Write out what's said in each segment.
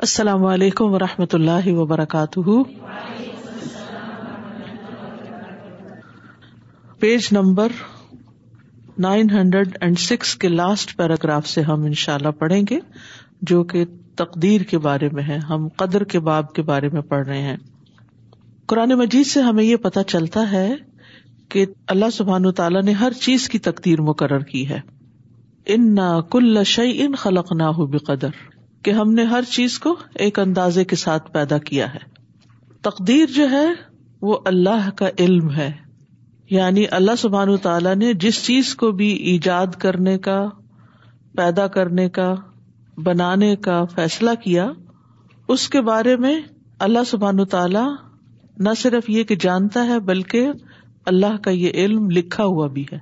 السلام علیکم و رحمۃ اللہ وبرکاتہ page number nine hundred and six کے لاسٹ پیراگراف سے ہم ان شاء اللہ پڑھیں گے جو کہ تقدیر کے بارے میں ہے ہم قدر کے باب کے بارے میں پڑھ رہے ہیں قرآن مجید سے ہمیں یہ پتہ چلتا ہے کہ اللہ سبحان تعالیٰ نے ہر چیز کی تقدیر مقرر کی ہے ان نہ کل شعی ان خلق نہ ہو بے قدر کہ ہم نے ہر چیز کو ایک اندازے کے ساتھ پیدا کیا ہے تقدیر جو ہے وہ اللہ کا علم ہے یعنی اللہ سبحان تعالیٰ نے جس چیز کو بھی ایجاد کرنے کا پیدا کرنے کا بنانے کا فیصلہ کیا اس کے بارے میں اللہ سبحان تعالیٰ نہ صرف یہ کہ جانتا ہے بلکہ اللہ کا یہ علم لکھا ہوا بھی ہے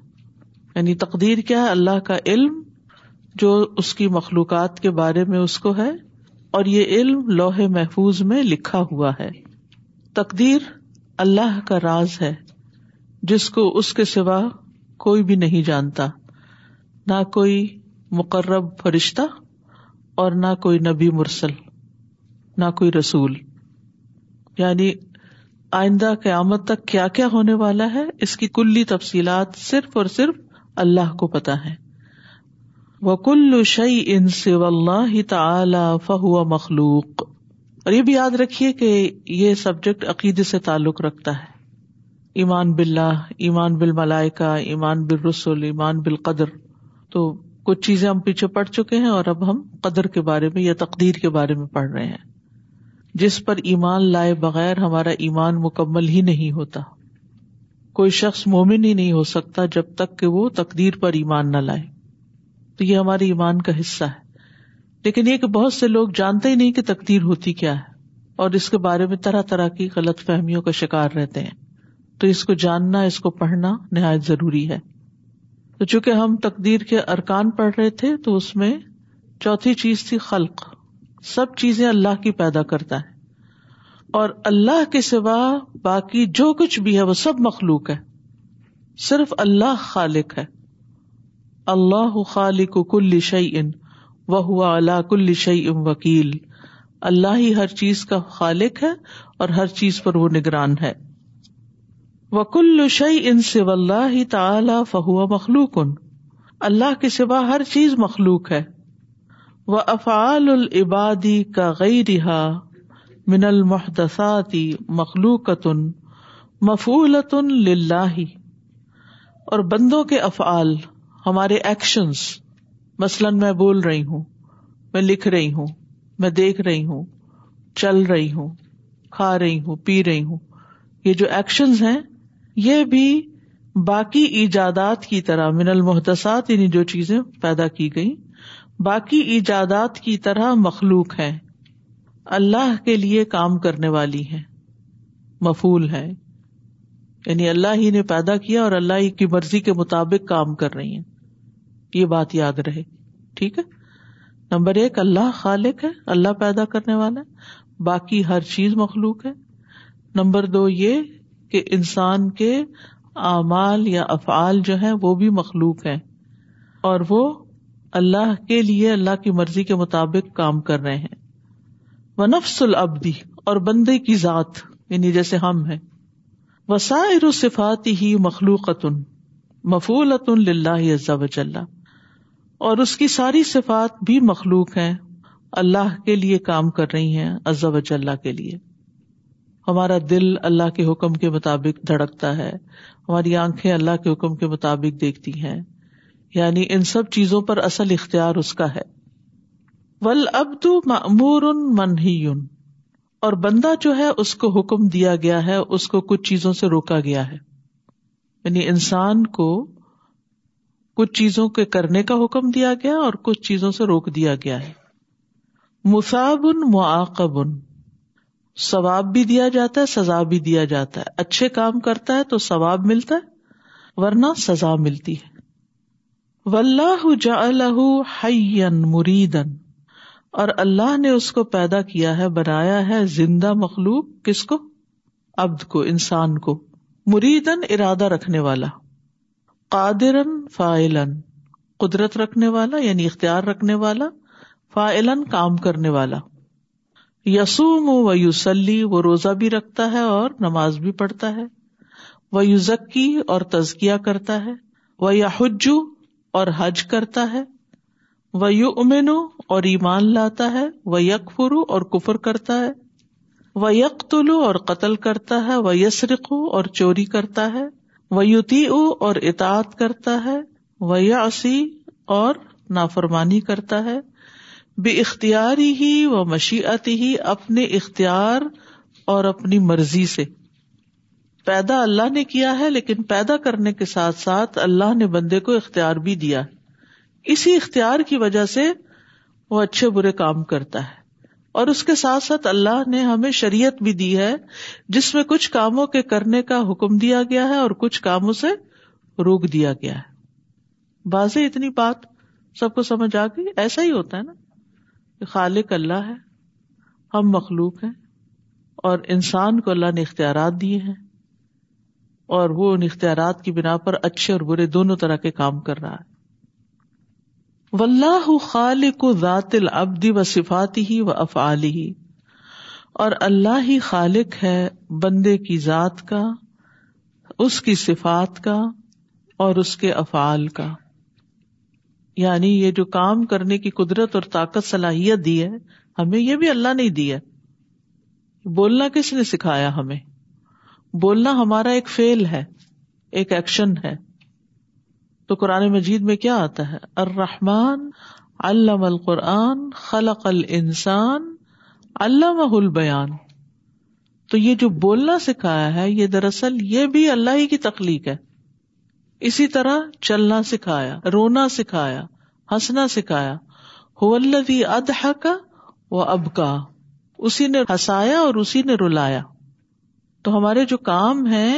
یعنی تقدیر کیا ہے اللہ کا علم جو اس کی مخلوقات کے بارے میں اس کو ہے اور یہ علم لوہے محفوظ میں لکھا ہوا ہے تقدیر اللہ کا راز ہے جس کو اس کے سوا کوئی بھی نہیں جانتا نہ کوئی مقرب فرشتہ اور نہ کوئی نبی مرسل نہ کوئی رسول یعنی آئندہ قیامت تک کیا کیا ہونے والا ہے اس کی کلی تفصیلات صرف اور صرف اللہ کو پتا ہے شعی ان سے اللہ تعالا فہو مخلوق اور یہ بھی یاد رکھیے کہ یہ سبجیکٹ عقیدے سے تعلق رکھتا ہے ایمان باللہ ایمان بل ایمان بال رسول ایمان بالقدر قدر تو کچھ چیزیں ہم پیچھے پڑ چکے ہیں اور اب ہم قدر کے بارے میں یا تقدیر کے بارے میں پڑھ رہے ہیں جس پر ایمان لائے بغیر ہمارا ایمان مکمل ہی نہیں ہوتا کوئی شخص مومن ہی نہیں ہو سکتا جب تک کہ وہ تقدیر پر ایمان نہ لائے تو یہ ہمارے ایمان کا حصہ ہے لیکن یہ کہ بہت سے لوگ جانتے ہی نہیں کہ تقدیر ہوتی کیا ہے اور اس کے بارے میں طرح طرح کی غلط فہمیوں کا شکار رہتے ہیں تو اس کو جاننا اس کو پڑھنا نہایت ضروری ہے تو چونکہ ہم تقدیر کے ارکان پڑھ رہے تھے تو اس میں چوتھی چیز تھی خلق سب چیزیں اللہ کی پیدا کرتا ہے اور اللہ کے سوا باقی جو کچھ بھی ہے وہ سب مخلوق ہے صرف اللہ خالق ہے اللہ خالق کل شعی ان و ہوا اللہ کل شعی ام وکیل اللہ ہی ہر چیز کا خالق ہے اور ہر چیز پر وہ نگران ہے وکل شعی ان سے اللہ تعالی فہو مخلوق ان اللہ کے سوا ہر چیز مخلوق ہے افعال العبادی کا گئی رہا من مخلوقتن مفولتن للہ اور بندوں کے افعال ہمارے ایکشنس مثلاً میں بول رہی ہوں میں لکھ رہی ہوں میں دیکھ رہی ہوں چل رہی ہوں کھا رہی ہوں پی رہی ہوں یہ جو ایکشنز ہیں یہ بھی باقی ایجادات کی طرح من یعنی جو چیزیں پیدا کی گئی باقی ایجادات کی طرح مخلوق ہیں اللہ کے لیے کام کرنے والی ہیں مفول ہیں یعنی اللہ ہی نے پیدا کیا اور اللہ ہی کی مرضی کے مطابق کام کر رہی ہیں یہ بات یاد رہے ٹھیک ہے نمبر ایک اللہ خالق ہے اللہ پیدا کرنے والا ہے باقی ہر چیز مخلوق ہے نمبر دو یہ کہ انسان کے اعمال یا افعال جو ہیں وہ بھی مخلوق ہیں اور وہ اللہ کے لیے اللہ کی مرضی کے مطابق کام کر رہے ہیں وہ نفس العبدی اور بندے کی ذات یعنی جیسے ہم ہیں وسائر صفات ہی للہ عز و بچ اور اس کی ساری صفات بھی مخلوق ہیں اللہ کے لیے کام کر رہی ہیں و اللہ کے لیے ہمارا دل اللہ کے حکم کے مطابق دھڑکتا ہے ہماری آنکھیں اللہ کے حکم کے مطابق دیکھتی ہیں یعنی ان سب چیزوں پر اصل اختیار اس کا ہے ول اب تو منہیون اور بندہ جو ہے اس کو حکم دیا گیا ہے اس کو کچھ چیزوں سے روکا گیا ہے یعنی انسان کو کچھ چیزوں کے کرنے کا حکم دیا گیا اور کچھ چیزوں سے روک دیا گیا ہے مسابن معاقبن ثواب بھی دیا جاتا ہے سزا بھی دیا جاتا ہے اچھے کام کرتا ہے تو ثواب ملتا ہے ورنہ سزا ملتی ہے مریدن اور اللہ نے اس کو پیدا کیا ہے بنایا ہے زندہ مخلوق کس کو ابد کو انسان کو مریدن ارادہ رکھنے والا قادرن فائلن قدرت رکھنے والا یعنی اختیار رکھنے والا فائلن کام کرنے والا یسوم و یوسلی وہ روزہ بھی رکھتا ہے اور نماز بھی پڑھتا ہے وہ یوزکی اور تزکیہ کرتا ہے وہ یاحجو اور حج کرتا ہے وہ یو امنو اور ایمان لاتا ہے وہ یک فرو اور کفر کرتا ہے وہ یک طلو اور قتل کرتا ہے وہ یسرقو اور چوری کرتا ہے ویوتی اور اطاعت کرتا ہے ویاسی اور نافرمانی کرتا ہے بے اختیاری ہی و مشیعتی ہی اپنے اختیار اور اپنی مرضی سے پیدا اللہ نے کیا ہے لیکن پیدا کرنے کے ساتھ ساتھ اللہ نے بندے کو اختیار بھی دیا اسی اختیار کی وجہ سے وہ اچھے برے کام کرتا ہے اور اس کے ساتھ ساتھ اللہ نے ہمیں شریعت بھی دی ہے جس میں کچھ کاموں کے کرنے کا حکم دیا گیا ہے اور کچھ کاموں سے روک دیا گیا ہے بازی اتنی بات سب کو سمجھ آ گئی ایسا ہی ہوتا ہے نا کہ خالق اللہ ہے ہم مخلوق ہیں اور انسان کو اللہ نے اختیارات دیے ہیں اور وہ ان اختیارات کی بنا پر اچھے اور برے دونوں طرح کے کام کر رہا ہے و اللہ خالق ذات العبد و صفاتی ہی و افعالی ہی اور اللہ ہی خالق ہے بندے کی ذات کا اس کی صفات کا اور اس کے افعال کا یعنی یہ جو کام کرنے کی قدرت اور طاقت صلاحیت دی ہے ہمیں یہ بھی اللہ نے دی ہے بولنا کس نے سکھایا ہمیں بولنا ہمارا ایک فیل ہے ایک ایکشن ہے تو قرآن مجید میں کیا آتا ہے الرحمان علم القرآن خلق الانسان علامہ البیان تو یہ جو بولنا سکھایا ہے یہ دراصل یہ بھی اللہ ہی کی تخلیق ہے اسی طرح چلنا سکھایا رونا سکھایا ہنسنا سکھایا ادح کا و اب کا اسی نے ہنسایا اور اسی نے رلایا تو ہمارے جو کام ہے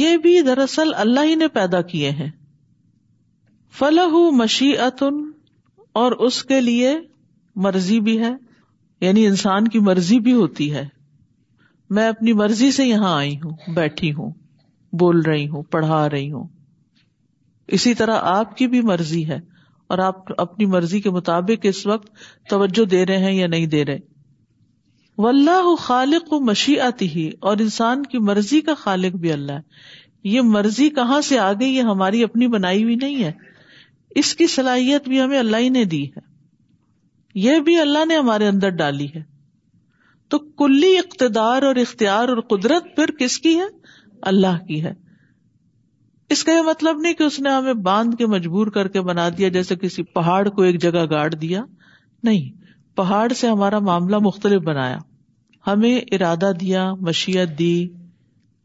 یہ بھی دراصل اللہ ہی نے پیدا کیے ہیں فلا مشی اتن اور اس کے لیے مرضی بھی ہے یعنی انسان کی مرضی بھی ہوتی ہے میں اپنی مرضی سے یہاں آئی ہوں بیٹھی ہوں بول رہی ہوں پڑھا رہی ہوں اسی طرح آپ کی بھی مرضی ہے اور آپ اپنی مرضی کے مطابق اس وقت توجہ دے رہے ہیں یا نہیں دے رہے و اللہ خالق و مشی آتی ہی اور انسان کی مرضی کا خالق بھی اللہ ہے یہ مرضی کہاں سے آ گئی یہ ہماری اپنی بنائی ہوئی نہیں ہے اس کی صلاحیت بھی ہمیں اللہ ہی نے دی ہے یہ بھی اللہ نے ہمارے اندر ڈالی ہے تو کلی اقتدار اور اختیار اور قدرت پھر کس کی ہے اللہ کی ہے اس کا یہ مطلب نہیں کہ اس نے ہمیں باندھ کے مجبور کر کے بنا دیا جیسے کسی پہاڑ کو ایک جگہ گاڑ دیا نہیں پہاڑ سے ہمارا معاملہ مختلف بنایا ہمیں ارادہ دیا مشیت دی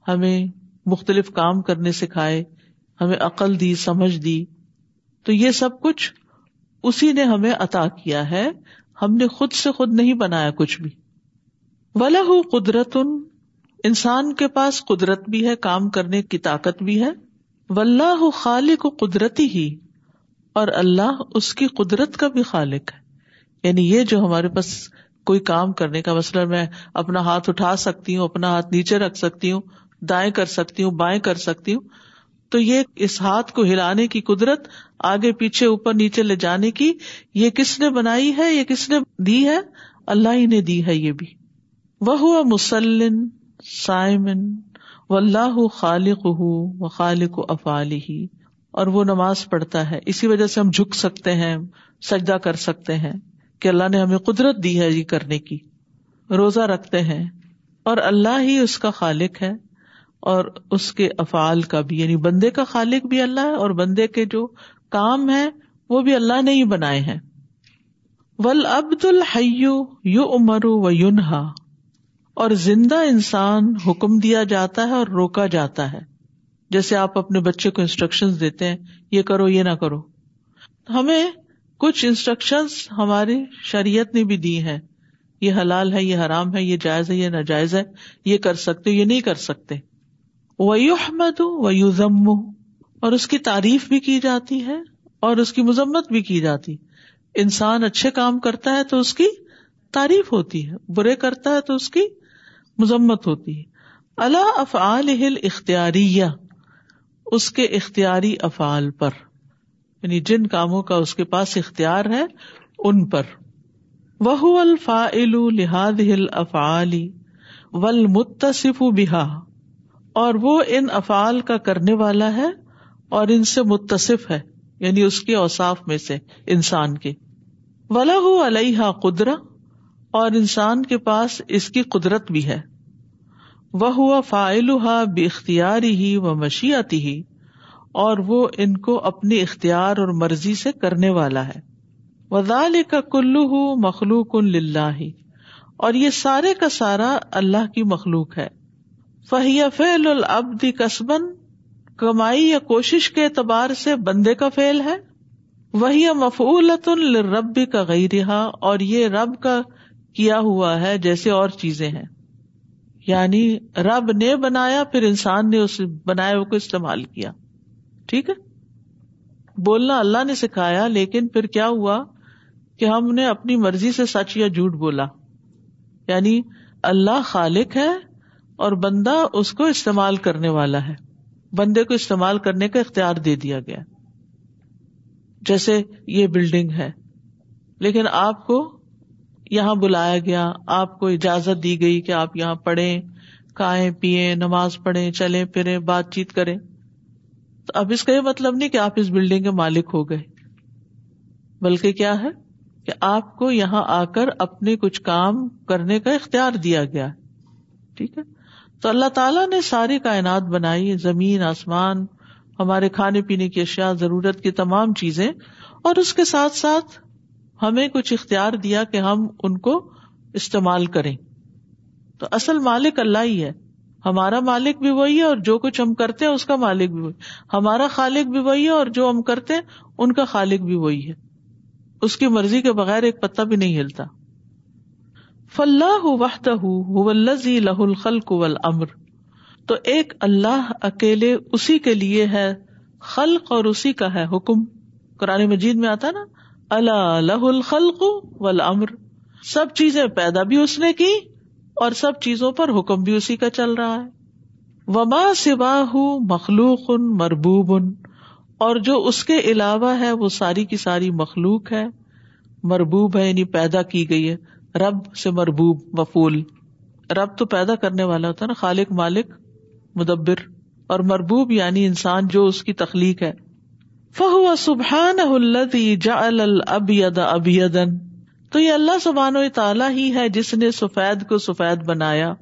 ہمیں مختلف کام کرنے سکھائے ہمیں عقل دی سمجھ دی تو یہ سب کچھ اسی نے ہمیں عطا کیا ہے ہم نے خود سے خود نہیں بنایا کچھ بھی ولہ قدرت انسان کے پاس قدرت بھی ہے کام کرنے کی طاقت بھی ہے ولہ خالق قدرتی ہی اور اللہ اس کی قدرت کا بھی خالق ہے یعنی یہ جو ہمارے پاس کوئی کام کرنے کا مسئلہ میں اپنا ہاتھ اٹھا سکتی ہوں اپنا ہاتھ نیچے رکھ سکتی ہوں دائیں کر سکتی ہوں بائیں کر سکتی ہوں تو یہ اس ہاتھ کو ہلانے کی قدرت آگے پیچھے اوپر نیچے لے جانے کی یہ کس نے بنائی ہے یہ کس نے دی ہے اللہ ہی نے دی ہے یہ بھی وہ ہوا مسلم سائمن و اللہ خالق ہُوال و افال ہی اور وہ نماز پڑھتا ہے اسی وجہ سے ہم جھک سکتے ہیں سجدہ کر سکتے ہیں کہ اللہ نے ہمیں قدرت دی ہے یہ کرنے کی روزہ رکھتے ہیں اور اللہ ہی اس کا خالق ہے اور اس کے افعال کا بھی یعنی بندے کا خالق بھی اللہ ہے اور بندے کے جو کام ہے وہ بھی اللہ نے ہی بنائے ہیں ول ابد الحیو یو امر یونہا اور زندہ انسان حکم دیا جاتا ہے اور روکا جاتا ہے جیسے آپ اپنے بچے کو انسٹرکشن دیتے ہیں یہ کرو یہ نہ کرو ہمیں کچھ انسٹرکشن ہماری شریعت نے بھی دی ہیں یہ حلال ہے یہ حرام ہے یہ جائز ہے یہ ناجائز ہے یہ کر سکتے یہ نہیں کر سکتے ویحمد احمد اور اس کی تعریف بھی کی جاتی ہے اور اس کی مذمت بھی کی جاتی انسان اچھے کام کرتا ہے تو اس کی تعریف ہوتی ہے برے کرتا ہے تو اس کی مذمت ہوتی ہے اللہ افعال اختیاری یا اس کے اختیاری افعال پر یعنی جن کاموں کا اس کے پاس اختیار ہے ان پر وہ الفا وحو ہل افعالی ول متصف بحا اور وہ ان افعال کا کرنے والا ہے اور ان سے متصف ہے یعنی اس کے اوساف میں سے انسان کے ولا ہو علیہ قدرا اور انسان کے پاس اس کی قدرت بھی ہے وہ ہوا فائل بے اختیاری ہی و مشیاتی ہی اور وہ ان کو اپنی اختیار اور مرضی سے کرنے والا ہے وزال کا کلو ہُو مخلوق اللہ اور یہ سارے کا سارا اللہ کی مخلوق ہے فہیا فیل البدی کسبن کمائی یا کوشش کے اعتبار سے بندے کا فیل ہے وہی مفولت الرب کا گئی رہا اور یہ رب کا کیا ہوا ہے جیسے اور چیزیں ہیں یعنی رب نے بنایا پھر انسان نے اس بنایا کو استعمال کیا ٹھیک ہے بولنا اللہ نے سکھایا لیکن پھر کیا ہوا کہ ہم نے اپنی مرضی سے سچ یا جھوٹ بولا یعنی اللہ خالق ہے اور بندہ اس کو استعمال کرنے والا ہے بندے کو استعمال کرنے کا اختیار دے دیا گیا جیسے یہ بلڈنگ ہے لیکن آپ کو یہاں بلایا گیا آپ کو اجازت دی گئی کہ آپ یہاں پڑھیں کھائیں پیئیں نماز پڑھیں چلیں پھریں بات چیت کریں تو اب اس کا یہ مطلب نہیں کہ آپ اس بلڈنگ کے مالک ہو گئے بلکہ کیا ہے کہ آپ کو یہاں آ کر اپنے کچھ کام کرنے کا اختیار دیا گیا ٹھیک ہے تو اللہ تعالیٰ نے ساری کائنات بنائی زمین آسمان ہمارے کھانے پینے کی اشیاء ضرورت کی تمام چیزیں اور اس کے ساتھ ساتھ ہمیں کچھ اختیار دیا کہ ہم ان کو استعمال کریں تو اصل مالک اللہ ہی ہے ہمارا مالک بھی وہی ہے اور جو کچھ ہم کرتے ہیں اس کا مالک بھی وہی ہمارا خالق بھی وہی ہے اور جو ہم کرتے ہیں ان کا خالق بھی وہی ہے اس کی مرضی کے بغیر ایک پتا بھی نہیں ہلتا فلاح وحت ہُوزی اللہ لہ الخل امر تو ایک اللہ اکیلے اسی کے لیے ہے خلق اور اسی کا ہے حکم قرآن مجید میں آتا نا اللہ لہ الخل امر سب چیزیں پیدا بھی اس نے کی اور سب چیزوں پر حکم بھی اسی کا چل رہا ہے سوا ہوں مخلوق ان مربوب ان اور جو اس کے علاوہ ہے وہ ساری کی ساری مخلوق ہے مربوب ہے یعنی پیدا کی گئی ہے رب سے مربوب مفول رب تو پیدا کرنے والا ہوتا نا خالق مالک مدبر اور مربوب یعنی انسان جو اس کی تخلیق ہے فہو سبحان سبحان تو یہ اللہ و تعالیٰ ہی ہے جس نے سفید کو سفید بنایا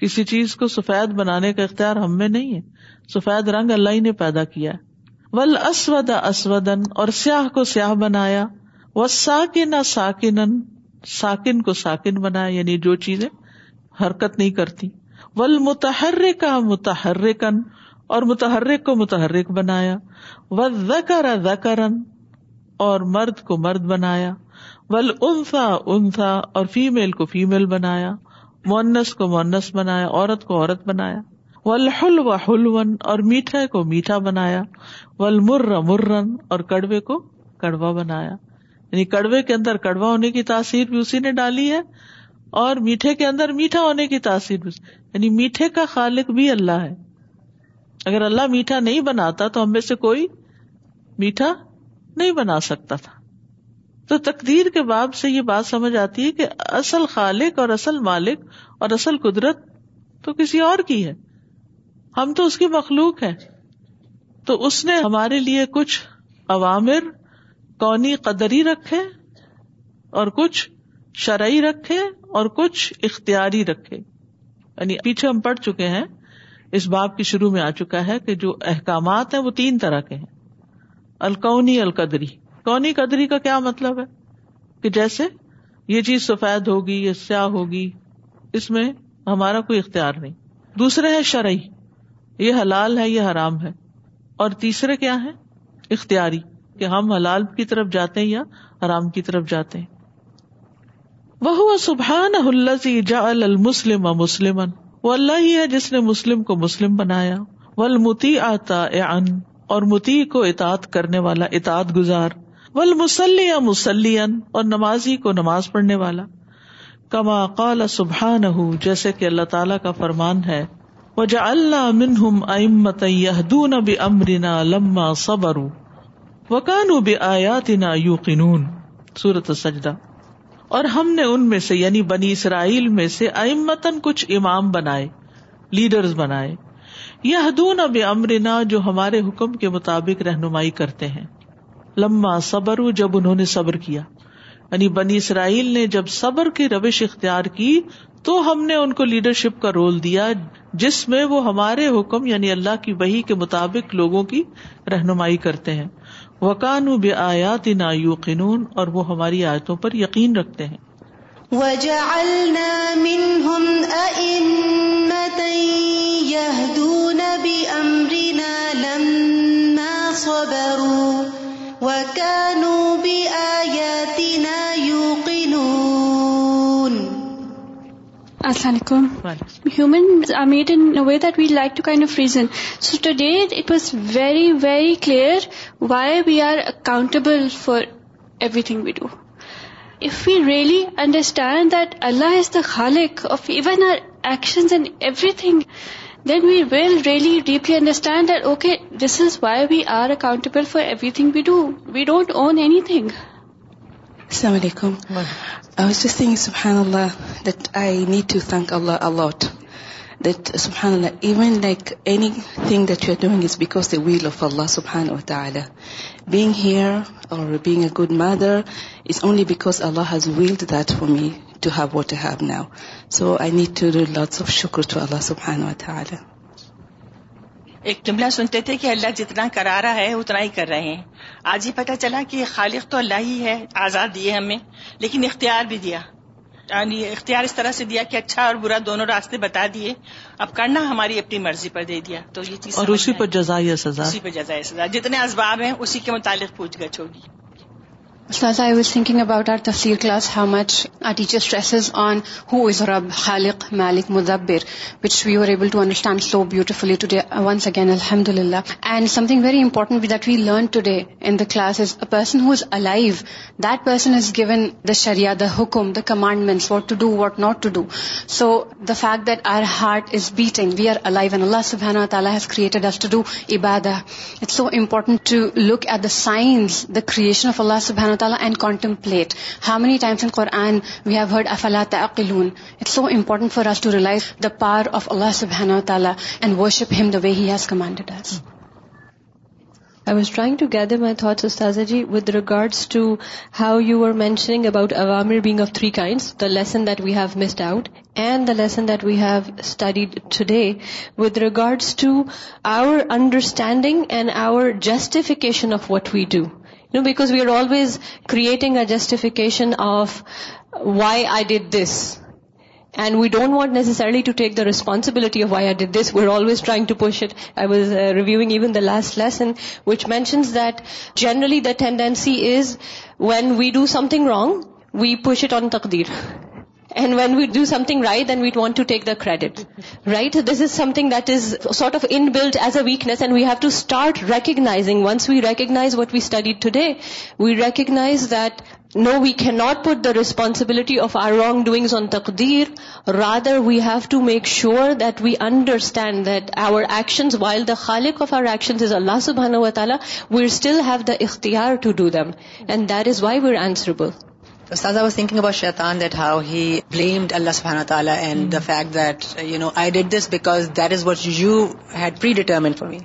کسی چیز کو سفید بنانے کا اختیار ہم میں نہیں ہے سفید رنگ اللہ نے پیدا کیا ول اسود اسودن اور سیاح کو سیاہ بنایا وہ ساکن ساکن ساکن کو ساکن بنا یعنی جو چیزیں حرکت نہیں کرتی ول متحرک متحرکن اور متحرک کو متحرک بنایا و زکر زکرن اور مرد کو مرد بنایا ول انسا انسا اور فیمل کو فیمل بنایا مونس کو مونس بنایا عورت کو عورت بنایا ول و حلون اور میٹھے کو میٹھا بنایا ول مر مرن اور کڑوے کو کڑوا بنایا یعنی کڑوے کے اندر کڑوا ہونے کی تاثیر بھی اسی نے ڈالی ہے اور میٹھے کے اندر میٹھا ہونے کی تاثیر بھی یعنی میٹھے کا خالق بھی اللہ ہے اگر اللہ میٹھا نہیں بناتا تو ہم میں سے کوئی میٹھا نہیں بنا سکتا تھا تو تقدیر کے باب سے یہ بات سمجھ آتی ہے کہ اصل خالق اور اصل مالک اور اصل قدرت تو کسی اور کی ہے ہم تو اس کی مخلوق ہے تو اس نے ہمارے لیے کچھ عوامر کونی قدری رکھے اور کچھ شرعی رکھے اور کچھ اختیاری رکھے یعنی پیچھے ہم پڑ چکے ہیں اس باب کی شروع میں آ چکا ہے کہ جو احکامات ہیں وہ تین طرح کے ہیں الکونی القدری کونی قدری کا کیا مطلب ہے کہ جیسے یہ چیز سفید ہوگی یا سیاہ ہوگی اس میں ہمارا کوئی اختیار نہیں دوسرے ہے شرعی یہ حلال ہے یہ حرام ہے اور تیسرے کیا ہے اختیاری کہ ہم حلال کی طرف جاتے ہیں یا حرام کی طرف جاتے ہیں وہ سبحان اللہ المسلم وہ اللہ ہی ہے جس نے مسلم کو مسلم بنایا ول متی آتا ان اور متی کو اطاط کرنے والا اطاط گزار ول مسلی اور نمازی کو نماز پڑھنے والا کما کال سبحان جیسے کہ اللہ تعالیٰ کا فرمان ہے وہ جا اللہ منہ امت یا دون امرنا لما صبر وکانو بے یو قنون سورت سجدہ اور ہم نے ان میں سے یعنی بنی اسرائیل میں سے امتن کچھ امام بنائے لیڈر اب امرنا جو ہمارے حکم کے مطابق رہنمائی کرتے ہیں لما صبر جب انہوں نے صبر کیا یعنی بنی اسرائیل نے جب صبر کی روش اختیار کی تو ہم نے ان کو لیڈرشپ کا رول دیا جس میں وہ ہمارے حکم یعنی اللہ کی بہی کے مطابق لوگوں کی رہنمائی کرتے ہیں وہ بے آیات نا آیو قنون اور وہ ہماری آیتوں پر یقین رکھتے ہیں وجا الام یا دونہ بھی امری نال وہ کانو السلام علیکم human made in way that we like to kind of reason so to it was very very clear why we are accountable for everything we do if we really understand that Allah is the خالق of even our action and everything then we will really deeply understand that okay this is why we are accountable for everything we do we don't own any thing السلام علیکم Allah willed that hot now so I'd to real شکر ایک جملہ سنتے تھے کہ اللہ جتنا کرا رہا ہے اتنا ہی کر رہے ہیں آج ہی پتہ چلا کہ خالق تو اللہ ہی ہے آزاد دیے ہمیں لیکن اختیار بھی دیا یعنی اختیار اس طرح سے دیا کہ اچھا اور برا دونوں راستے بتا دیے اب کرنا ہماری اپنی مرضی پر دے دیا تو یہ چیز اسی پر جزائے جزائے سزا جتنے اسباب ہیں اسی کے متعلق پوچھ گچھ ہوگی استاذ I was thinking about our تفسیر class how much our teacher stresses on who is رب خالق مالک مدبر which we are able to understand so beautifully today once again الحمد للہ and something very important that we learn today in the class is a person who is alive that person is given the Shreya the حکم the commandments what to do what not to do so the fact that our heart is beating we are alive and Allah سبینہ تعالیٰ has created create to do اباد it's so important to look at the science the creation of Allah sub so important the power of Allah سبحانہ تعالیٰ to gather my thoughts G with regards to how you are mentioning about being of that we have missed out and the lesson that we have studied today with regards to our understanding and our justification of what we do No, because we are always creating a justification of why I did this. And we don't want necessarily to take the responsibility of why I did this. We're always trying to push it. I was uh, reviewing even the last lesson, which mentions that generally the tendency is when we do something wrong, we push it on taqdeer. And when we do something right then we'd want to take the credit right this is something that is sort of inbuilt as a weakness and we have to start recognising once we recognise what we study today we recognise that no we can not put the responsibility of our wrong doings on تقدیر rather we have to make sure that we understand that our actions while the خالق of our actions is Allah سبحانہ و تعالیٰ we're still have the اختیار to do them and that is why we're answerable Ustaz, I was thinking about Shaitan, that how he blamed Allah subhanahu wa ta'ala and the hmm. fact that, I did this because that is what you had predetermined for me,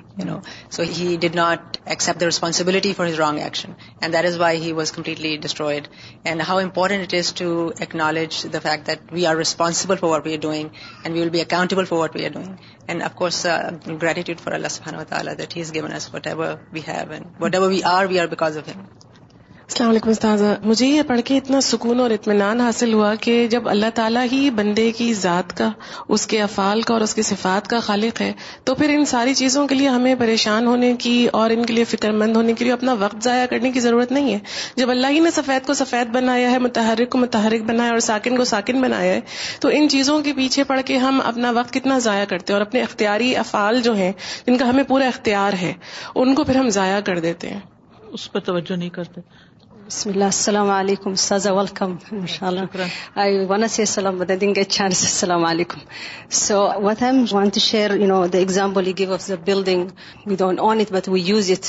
So he did not accept the responsibility for his wrong action. And that is why he was completely destroyed. And how important it is to acknowledge the fact that we are responsible for what we are doing and we will be accountable for what we are doing. And of course, uh, gratitude for Allah subhanahu wa ta'ala that He has given us whatever we have and whatever we are because of Him. السلام علیکم استاذ مجھے یہ پڑھ کے اتنا سکون اور اطمینان حاصل ہوا کہ جب اللہ تعالیٰ ہی بندے کی ذات کا اس کے افعال کا اور اس کی صفات کا خالق ہے تو پھر ان ساری چیزوں کے لیے ہمیں پریشان ہونے کی اور ان کے لیے فکر مند ہونے کے لیے اپنا وقت ضائع کرنے کی ضرورت نہیں ہے جب اللہ ہی نے سفید کو سفید بنایا ہے متحرک کو متحرک بنایا اور ساکن کو ساکن بنایا ہے تو ان چیزوں کے پیچھے پڑھ کے ہم اپنا وقت کتنا ضائع کرتے ہیں اور اپنے اختیاری افعال جو ہیں جن کا ہمیں پورا اختیار ہے ان کو پھر ہم ضائع کر دیتے ہیں اس پر توجہ نہیں کرتے بسم اللہ السلام علیکم سازا اللہ آئی ون سی السلام السلام علیکم so what I'm want to share you know the example give of the building we don't own it but we use it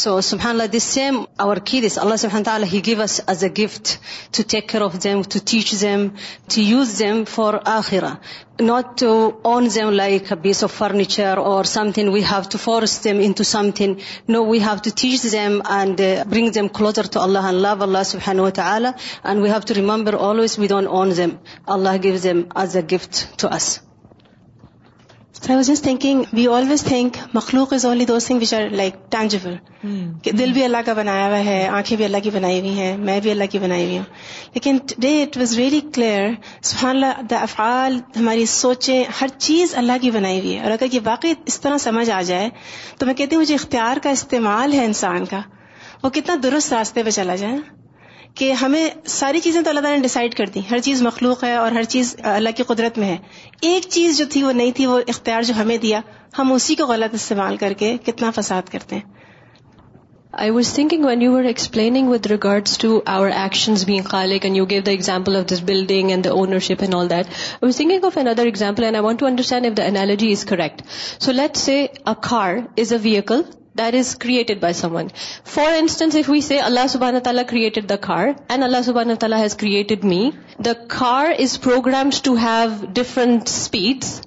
so سبحان اللہ لس سم اوور اللہ سبحان تعالیٰ he give us as a gift to take care of them to teach them to use them for آخرا not to own them like a piece of furniture or something. We have to force them into something. No, we have to teach them and uh, bring them closer to Allah and love Allah subhanahu wa ta'ala. And we have to remember always we don't own them. Allah gives them as a gift to us. مخلوق is only دل بھی اللہ کا بنایا ہوا ہے آنکھیں بھی اللہ کی بنائی ہوئی ہیں میں بھی اللہ کی بنائی ہوئی ہوں لیکن today it was very clear سبحان اللہ دا افعال ہماری سوچیں ہر چیز اللہ کی بنائی ہوئی ہے اور اگر یہ واقعی اس طرح سمجھ آ جائے تو میں کہتی ہوں مجھے اختیار کا استعمال ہے انسان کا وہ کتنا درست راستے پہ چلا جائے کہ ہمیں ساری چیزیں تو اللہ تعالیٰ نے ڈیسائیڈ کر دی ہر چیز مخلوق ہے اور ہر چیز اللہ کی قدرت میں ہے ایک چیز جو تھی وہ نہیں تھی وہ اختیار جو ہمیں دیا ہم اسی کو غلط استعمال کر کے کتنا فساد کرتے ہیں I was thinking when you you're explaining the example of this building and the ownership was thinking of another example and I want to understand if the analogy is correct so let's say see car is a vehicle that is created by someone for instance if we say Allah سبحانہ تعالیٰ created the car and اللہ سبحانہ تعالیٰ has created me the car is programmed to have different speeds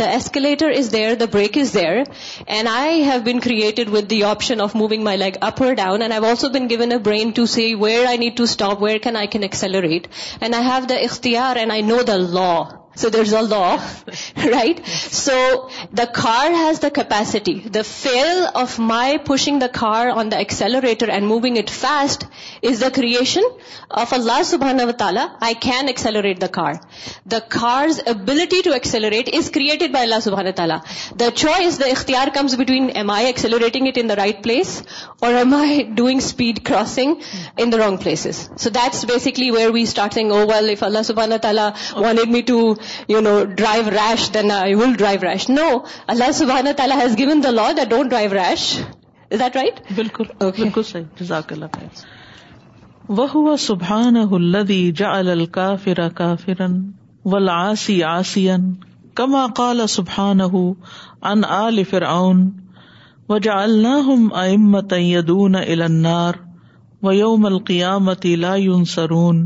the escalator is there the brake is there and I have been created with the option of moving my like or down and I also been given a brain to see where I need to stop where can I can accelerate and I have the اختیار and I know the law so there is all the right so the car has the capacity the feel of my pushing the car on the accelerator and moving it fast is the creation of Allah سبہان او تالا I can accelerate the car the car's ability to accelerate is created by Allah سبحان اتال choice the اختیار comes between am I accelerating it in the right place or am I doing speed crossing in the wrong place so this basically where we starting overall if Allah سبحان تعالیٰ wanted me to سبحان کا فرن و لما کال ابحان ہو انعلی فرآن و جا اللہ امتون علار ولقیا متیلا یون سرون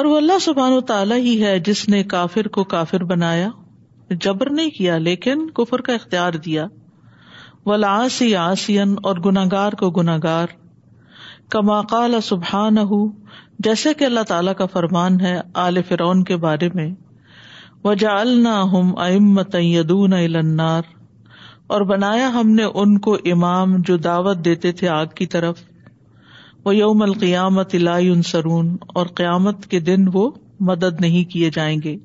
اور وہ اللہ سبحان و تعالیٰ ہی ہے جس نے کافر کو کافر بنایا جبر نہیں کیا لیکن کفر کا اختیار دیا اور گناگار کو گناگار کما کال سبحان ہو جیسے کہ اللہ تعالیٰ کا فرمان ہے آل فرون کے بارے میں وجا جا امت امت النار اور بنایا ہم نے ان کو امام جو دعوت دیتے تھے آگ کی طرف وہ یوم القیامت لا سرون اور قیامت کے دن وہ مدد نہیں کیے جائیں گے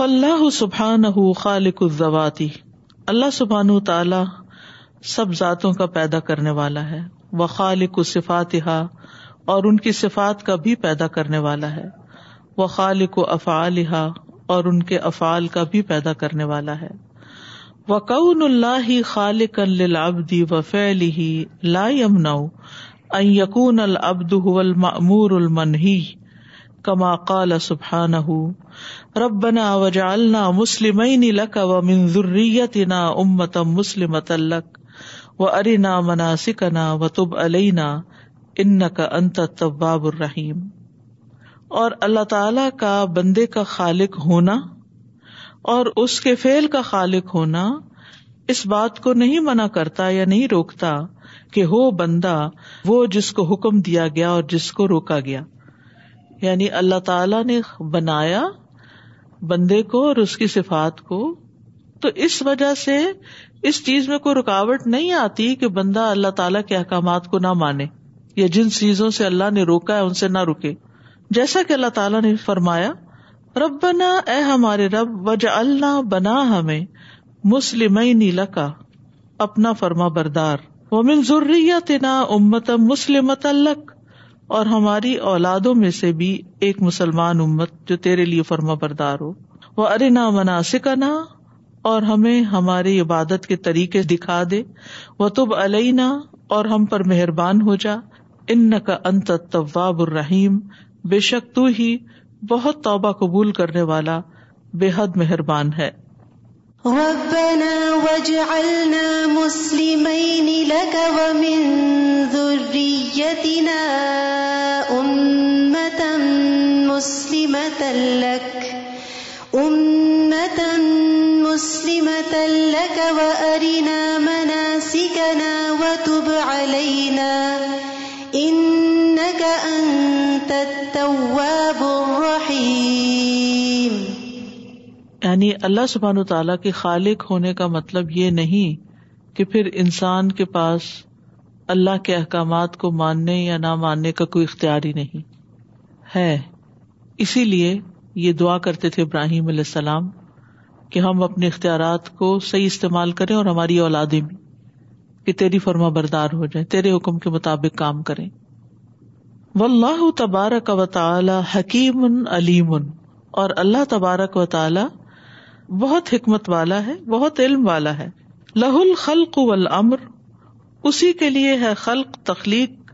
فالله سبحان خالق الذوات اللہ سبحان تعالی سب ذاتوں کا پیدا کرنے والا ہے وہ خالق صفاتحا اور ان کی صفات کا بھی پیدا کرنے والا ہے وہ خالق و افعالحا اور ان کے افعال کا بھی پیدا کرنے والا ہے وقن اللہ خالق العبدی و فعل ہی لا یمن یقون العبد المور المنہی کما قال سبحان ہُ ربنا وجالنا مسلم و منظریتنا امتم مسلم تلک و ارینا مناسکنا و تب علیہ ان کا انت طباب الرحیم اور اللہ تعالی کا بندے کا خالق ہونا اور اس کے فیل کا خالق ہونا اس بات کو نہیں منع کرتا یا نہیں روکتا کہ ہو بندہ وہ جس کو حکم دیا گیا اور جس کو روکا گیا یعنی اللہ تعالی نے بنایا بندے کو اور اس کی صفات کو تو اس وجہ سے اس چیز میں کوئی رکاوٹ نہیں آتی کہ بندہ اللہ تعالیٰ کے احکامات کو نہ مانے یا جن چیزوں سے اللہ نے روکا ہے ان سے نہ روکے جیسا کہ اللہ تعالیٰ نے فرمایا رب بنا اے ہمارے رب وج اللہ بنا ہمیں مسلم کا فرما بردار وہ نا امت مسلم اور ہماری اولادوں میں سے بھی ایک مسلمان امت جو تیرے لیے فرما بردار ہو وہ ارے نا مناسک نا اور ہمیں ہماری عبادت کے طریقے دکھا دے وہ تب علئی اور ہم پر مہربان ہو جا ان کا انت طواب الرحیم بے شک تو ہی بہت توبہ قبول کرنے والا بے حد مہربان ہے ربنا لك ومن تلک امت مسلم تلک ورینا مناسنا و تب علین یعنی اللہ سبحان و تعالیٰ کے خالق ہونے کا مطلب یہ نہیں کہ پھر انسان کے پاس اللہ کے احکامات کو ماننے یا نہ ماننے کا کوئی اختیار ہی نہیں ہے اسی لیے یہ دعا کرتے تھے ابراہیم علیہ السلام کہ ہم اپنے اختیارات کو صحیح استعمال کریں اور ہماری اولادیں بھی کہ تیری فرما بردار ہو جائیں تیرے حکم کے مطابق کام کریں و تبارک و تعالی حکیم علیم اور اللہ تبارک و تعالی بہت حکمت والا ہے بہت علم والا ہے لہ الخلق والامر اسی کے لیے ہے خلق تخلیق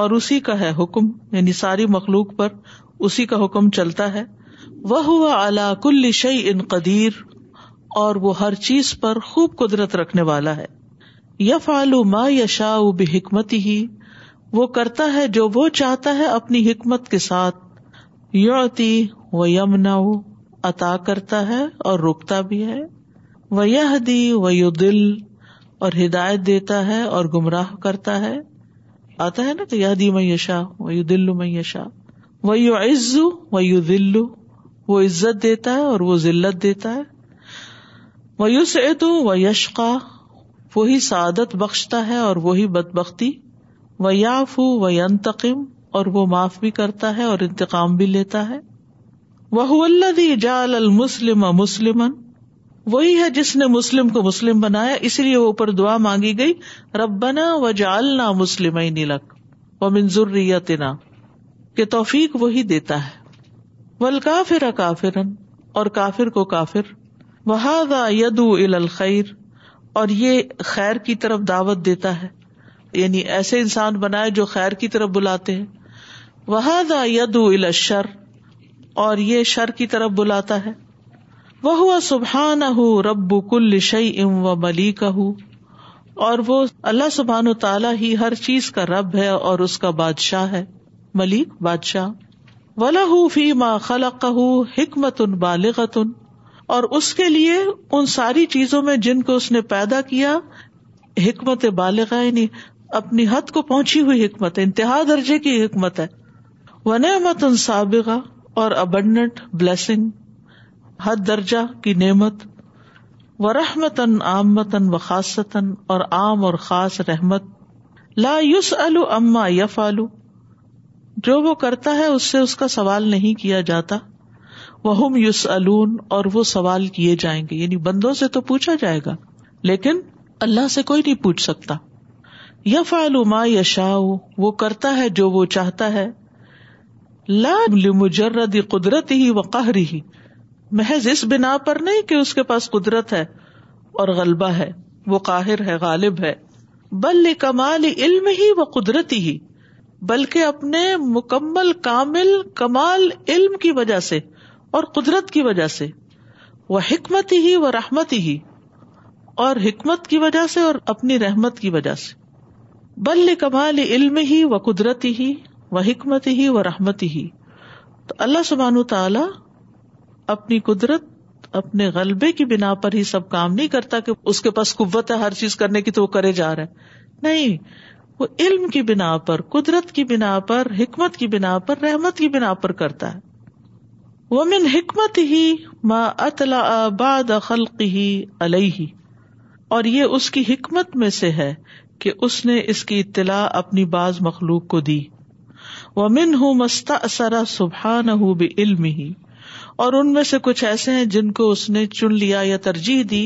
اور اسی کا ہے حکم یعنی ساری مخلوق پر اسی کا حکم چلتا ہے وہ ہوا اعلی کل شعی ان قدیر اور وہ ہر چیز پر خوب قدرت رکھنے والا ہے ما یشا یا شا ہی وہ کرتا ہے جو وہ چاہتا ہے اپنی حکمت کے ساتھ یوتی و یمنا عطا کرتا ہے اور روکتا بھی ہے وہ یہ دی و دل اور ہدایت دیتا ہے اور گمراہ کرتا ہے آتا ہے نا یہ دی میشا و یو دل میشا و یو عز و یو دل وہ عزت دیتا ہے اور وہ ذلت دیتا ہے وہ یو ویوسیت و یشقا وہی سعادت بخشتا ہے اور وہی بد بختی و یاف و انتقم اور وہ معاف بھی کرتا ہے اور انتقام بھی لیتا ہے وہلدی جال المسلم وہی ہے جس نے مسلم کو مسلم بنایا اس لیے وہ اوپر دعا مانگی گئی ربنا و جالنا مسلم منظور ری تنا کہ توفیق وہی دیتا ہے ول کافر کافرن اور کافر کو کافر وہاد ال الخیر اور یہ خیر کی طرف دعوت دیتا ہے یعنی ایسے انسان بنائے جو خیر کی طرف بلاتے ہیں وہاد الاشر اور یہ شر کی طرف بلاتا ہے وہ ہوا سبحان کل شعی ام و ملک اور وہ اللہ سبحان و تعالیٰ ہی ہر چیز کا رب ہے اور اس کا بادشاہ ہے ملک بادشاہ و فی ما خلق حکمت ان بالغتن اور اس کے لیے ان ساری چیزوں میں جن کو اس نے پیدا کیا حکمت بالغ یعنی اپنی حد کو پہنچی ہوئی حکمت انتہا درجے کی حکمت ہے نع مت ان سابقہ اور ابنٹ بلیسنگ حد درجہ کی نعمت و رحمتن عامتن و خاصتاً اور عام اور خاص رحمت لا یوس یف آلو جو وہ کرتا ہے اس سے اس کا سوال نہیں کیا جاتا وہ ہم یوس اور وہ سوال کیے جائیں گے یعنی بندوں سے تو پوچھا جائے گا لیکن اللہ سے کوئی نہیں پوچھ سکتا یف ما یشا وہ کرتا ہے جو وہ چاہتا ہے قدرت ہی و قہری ہی محض اس بنا پر نہیں کہ اس کے پاس قدرت ہے اور غلبہ ہے وہ قاہر ہے غالب ہے بل کمال علم ہی و قدرتی ہی بلکہ اپنے مکمل کامل کمال علم کی وجہ سے اور قدرت کی وجہ سے وہ حکمت ہی وہ رحمت ہی اور حکمت کی وجہ سے اور اپنی رحمت کی وجہ سے بل کمال علم ہی و قدرتی ہی حکمت ہی و رحمت ہی تو اللہ سبحان تعالی اپنی قدرت اپنے غلبے کی بنا پر ہی سب کام نہیں کرتا کہ اس کے پاس قوت ہے ہر چیز کرنے کی تو وہ کرے جا رہا ہے نہیں وہ علم کی بنا پر قدرت کی بنا پر حکمت کی بنا پر رحمت کی بنا پر کرتا ہے وہ من حکمت ہی ما اطلاع یہ اس کی حکمت میں سے ہے کہ اس نے اس کی اطلاع اپنی بعض مخلوق کو دی وہ من ہوں ہُ علم ہی اور ان میں سے کچھ ایسے ہیں جن کو اس نے چن لیا یا ترجیح دی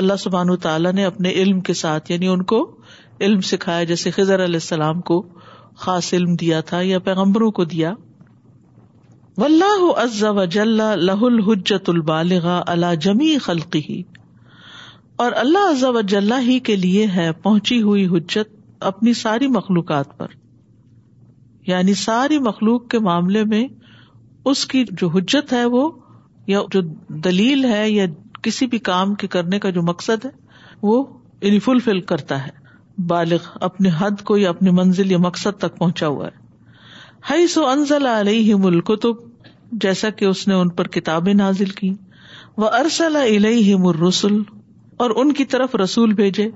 اللہ سبحان تعالیٰ نے اپنے علم کے ساتھ یعنی ان کو علم سکھایا جیسے خزر علیہ السلام کو خاص علم دیا تھا یا پیغمبروں کو دیا ولہ جل لہ الحجت البالغ اللہ جمی خلقی ہی اور اللہ و جل ہی کے لیے ہے پہنچی ہوئی حجت اپنی ساری مخلوقات پر یعنی ساری مخلوق کے معاملے میں اس کی جو حجت ہے وہ یا جو دلیل ہے یا کسی بھی کام کے کرنے کا جو مقصد ہے وہ یعنی کرتا ہے بالغ اپنی حد کو یا اپنی منزل یا مقصد تک پہنچا ہوا ہے ہائی علیہ مل کو تو جیسا کہ اس نے ان پر کتابیں نازل کی وہ ارس اللہ علیہ مل رسول اور ان کی طرف رسول بھیجے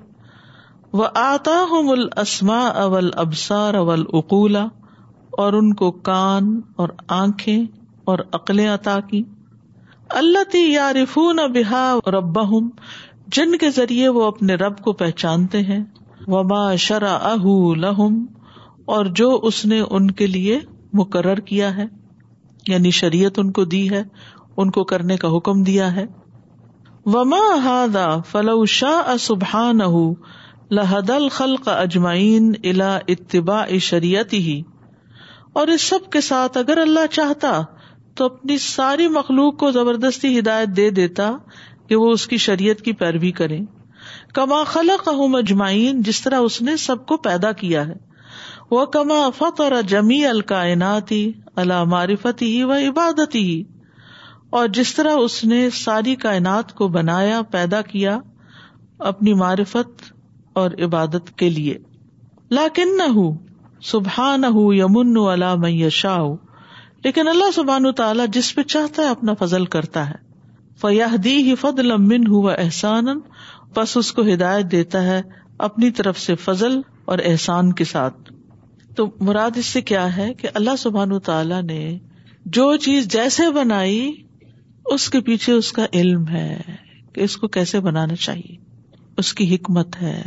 وہ آتا ہوں اسما اول ابسار اول اقولہ اور ان کو کان اور آنکھیں اور عقلیں عطا کی اللہ تی بحا رب جن کے ذریعے وہ اپنے رب کو پہچانتے ہیں وبا شرا اہ لہم اور جو اس نے ان کے لیے مقرر کیا ہے یعنی شریعت ان کو دی ہے ان کو کرنے کا حکم دیا ہے وما ہادا فلو شاہ سبحان لہد الخل اجمائین الا اتبا شریعت ہی اور اس سب کے ساتھ اگر اللہ چاہتا تو اپنی ساری مخلوق کو زبردستی ہدایت دے دیتا کہ وہ اس کی شریعت کی پیروی کرے کما خلق ہوں جس طرح اس نے سب کو پیدا کیا ہے وہ کما فت اور جمی الکائناتی اللہ معرفت ہی و عبادت ہی اور جس طرح اس نے ساری کائنات کو بنایا پیدا کیا اپنی معرفت اور عبادت کے لیے لاکن نہ ہوں سبحان نہ یمن اللہ یشا لیکن اللہ سبحان تعالیٰ جس پہ چاہتا ہے اپنا فضل کرتا ہے فیاح دی ہی فد لمن ہوا احسان بس اس کو ہدایت دیتا ہے اپنی طرف سے فضل اور احسان کے ساتھ تو مراد اس سے کیا ہے کہ اللہ سبحان تعالیٰ نے جو چیز جیسے بنائی اس کے پیچھے اس کا علم ہے کہ اس کو کیسے بنانا چاہیے اس کی حکمت ہے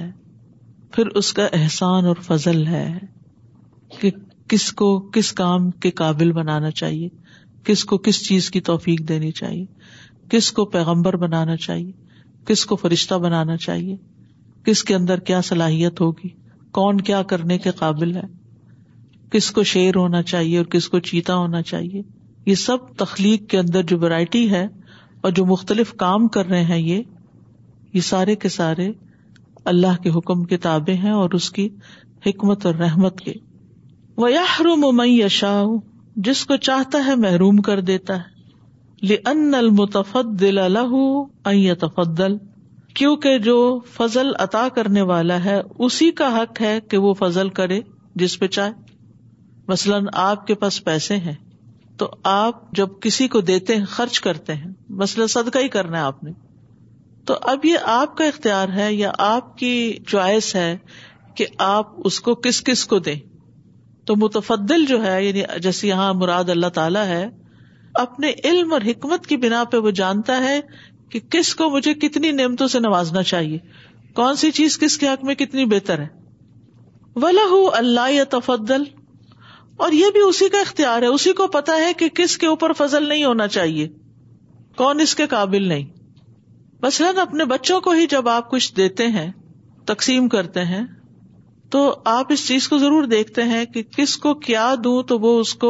پھر اس کا احسان اور فضل ہے کہ کس کو کس کام کے قابل بنانا چاہیے کس کو کس چیز کی توفیق دینی چاہیے کس کو پیغمبر بنانا چاہیے کس کو فرشتہ بنانا چاہیے کس کے اندر کیا صلاحیت ہوگی کون کیا کرنے کے قابل ہے کس کو شیر ہونا چاہیے اور کس کو چیتا ہونا چاہیے یہ سب تخلیق کے اندر جو ورائٹی ہے اور جو مختلف کام کر رہے ہیں یہ سارے کے سارے اللہ کے حکم کے تابے ہیں اور اس کی حکمت اور رحمت کے وہ یا رو یشا جس کو چاہتا ہے محروم کر دیتا ہے لن المتفدفل کیوں کہ جو فضل عطا کرنے والا ہے اسی کا حق ہے کہ وہ فضل کرے جس پہ چاہے مثلاً آپ کے پاس پیسے ہیں تو آپ جب کسی کو دیتے ہیں خرچ کرتے ہیں مثلاً صدقہ ہی کرنا ہے آپ نے تو اب یہ آپ کا اختیار ہے یا آپ کی چوائس ہے کہ آپ اس کو کس کس کو دیں تو متفدل جو ہے یعنی جیسے یہاں مراد اللہ تعالیٰ ہے اپنے علم اور حکمت کی بنا پہ وہ جانتا ہے کہ کس کو مجھے کتنی نعمتوں سے نوازنا چاہیے کون سی چیز کس کے حق میں کتنی بہتر ہے ولہ اللہ یا تفدل اور یہ بھی اسی کا اختیار ہے اسی کو پتا ہے کہ کس کے اوپر فضل نہیں ہونا چاہیے کون اس کے قابل نہیں مثلاً اپنے بچوں کو ہی جب آپ کچھ دیتے ہیں تقسیم کرتے ہیں تو آپ اس چیز کو ضرور دیکھتے ہیں کہ کس کو کیا دوں تو وہ اس کو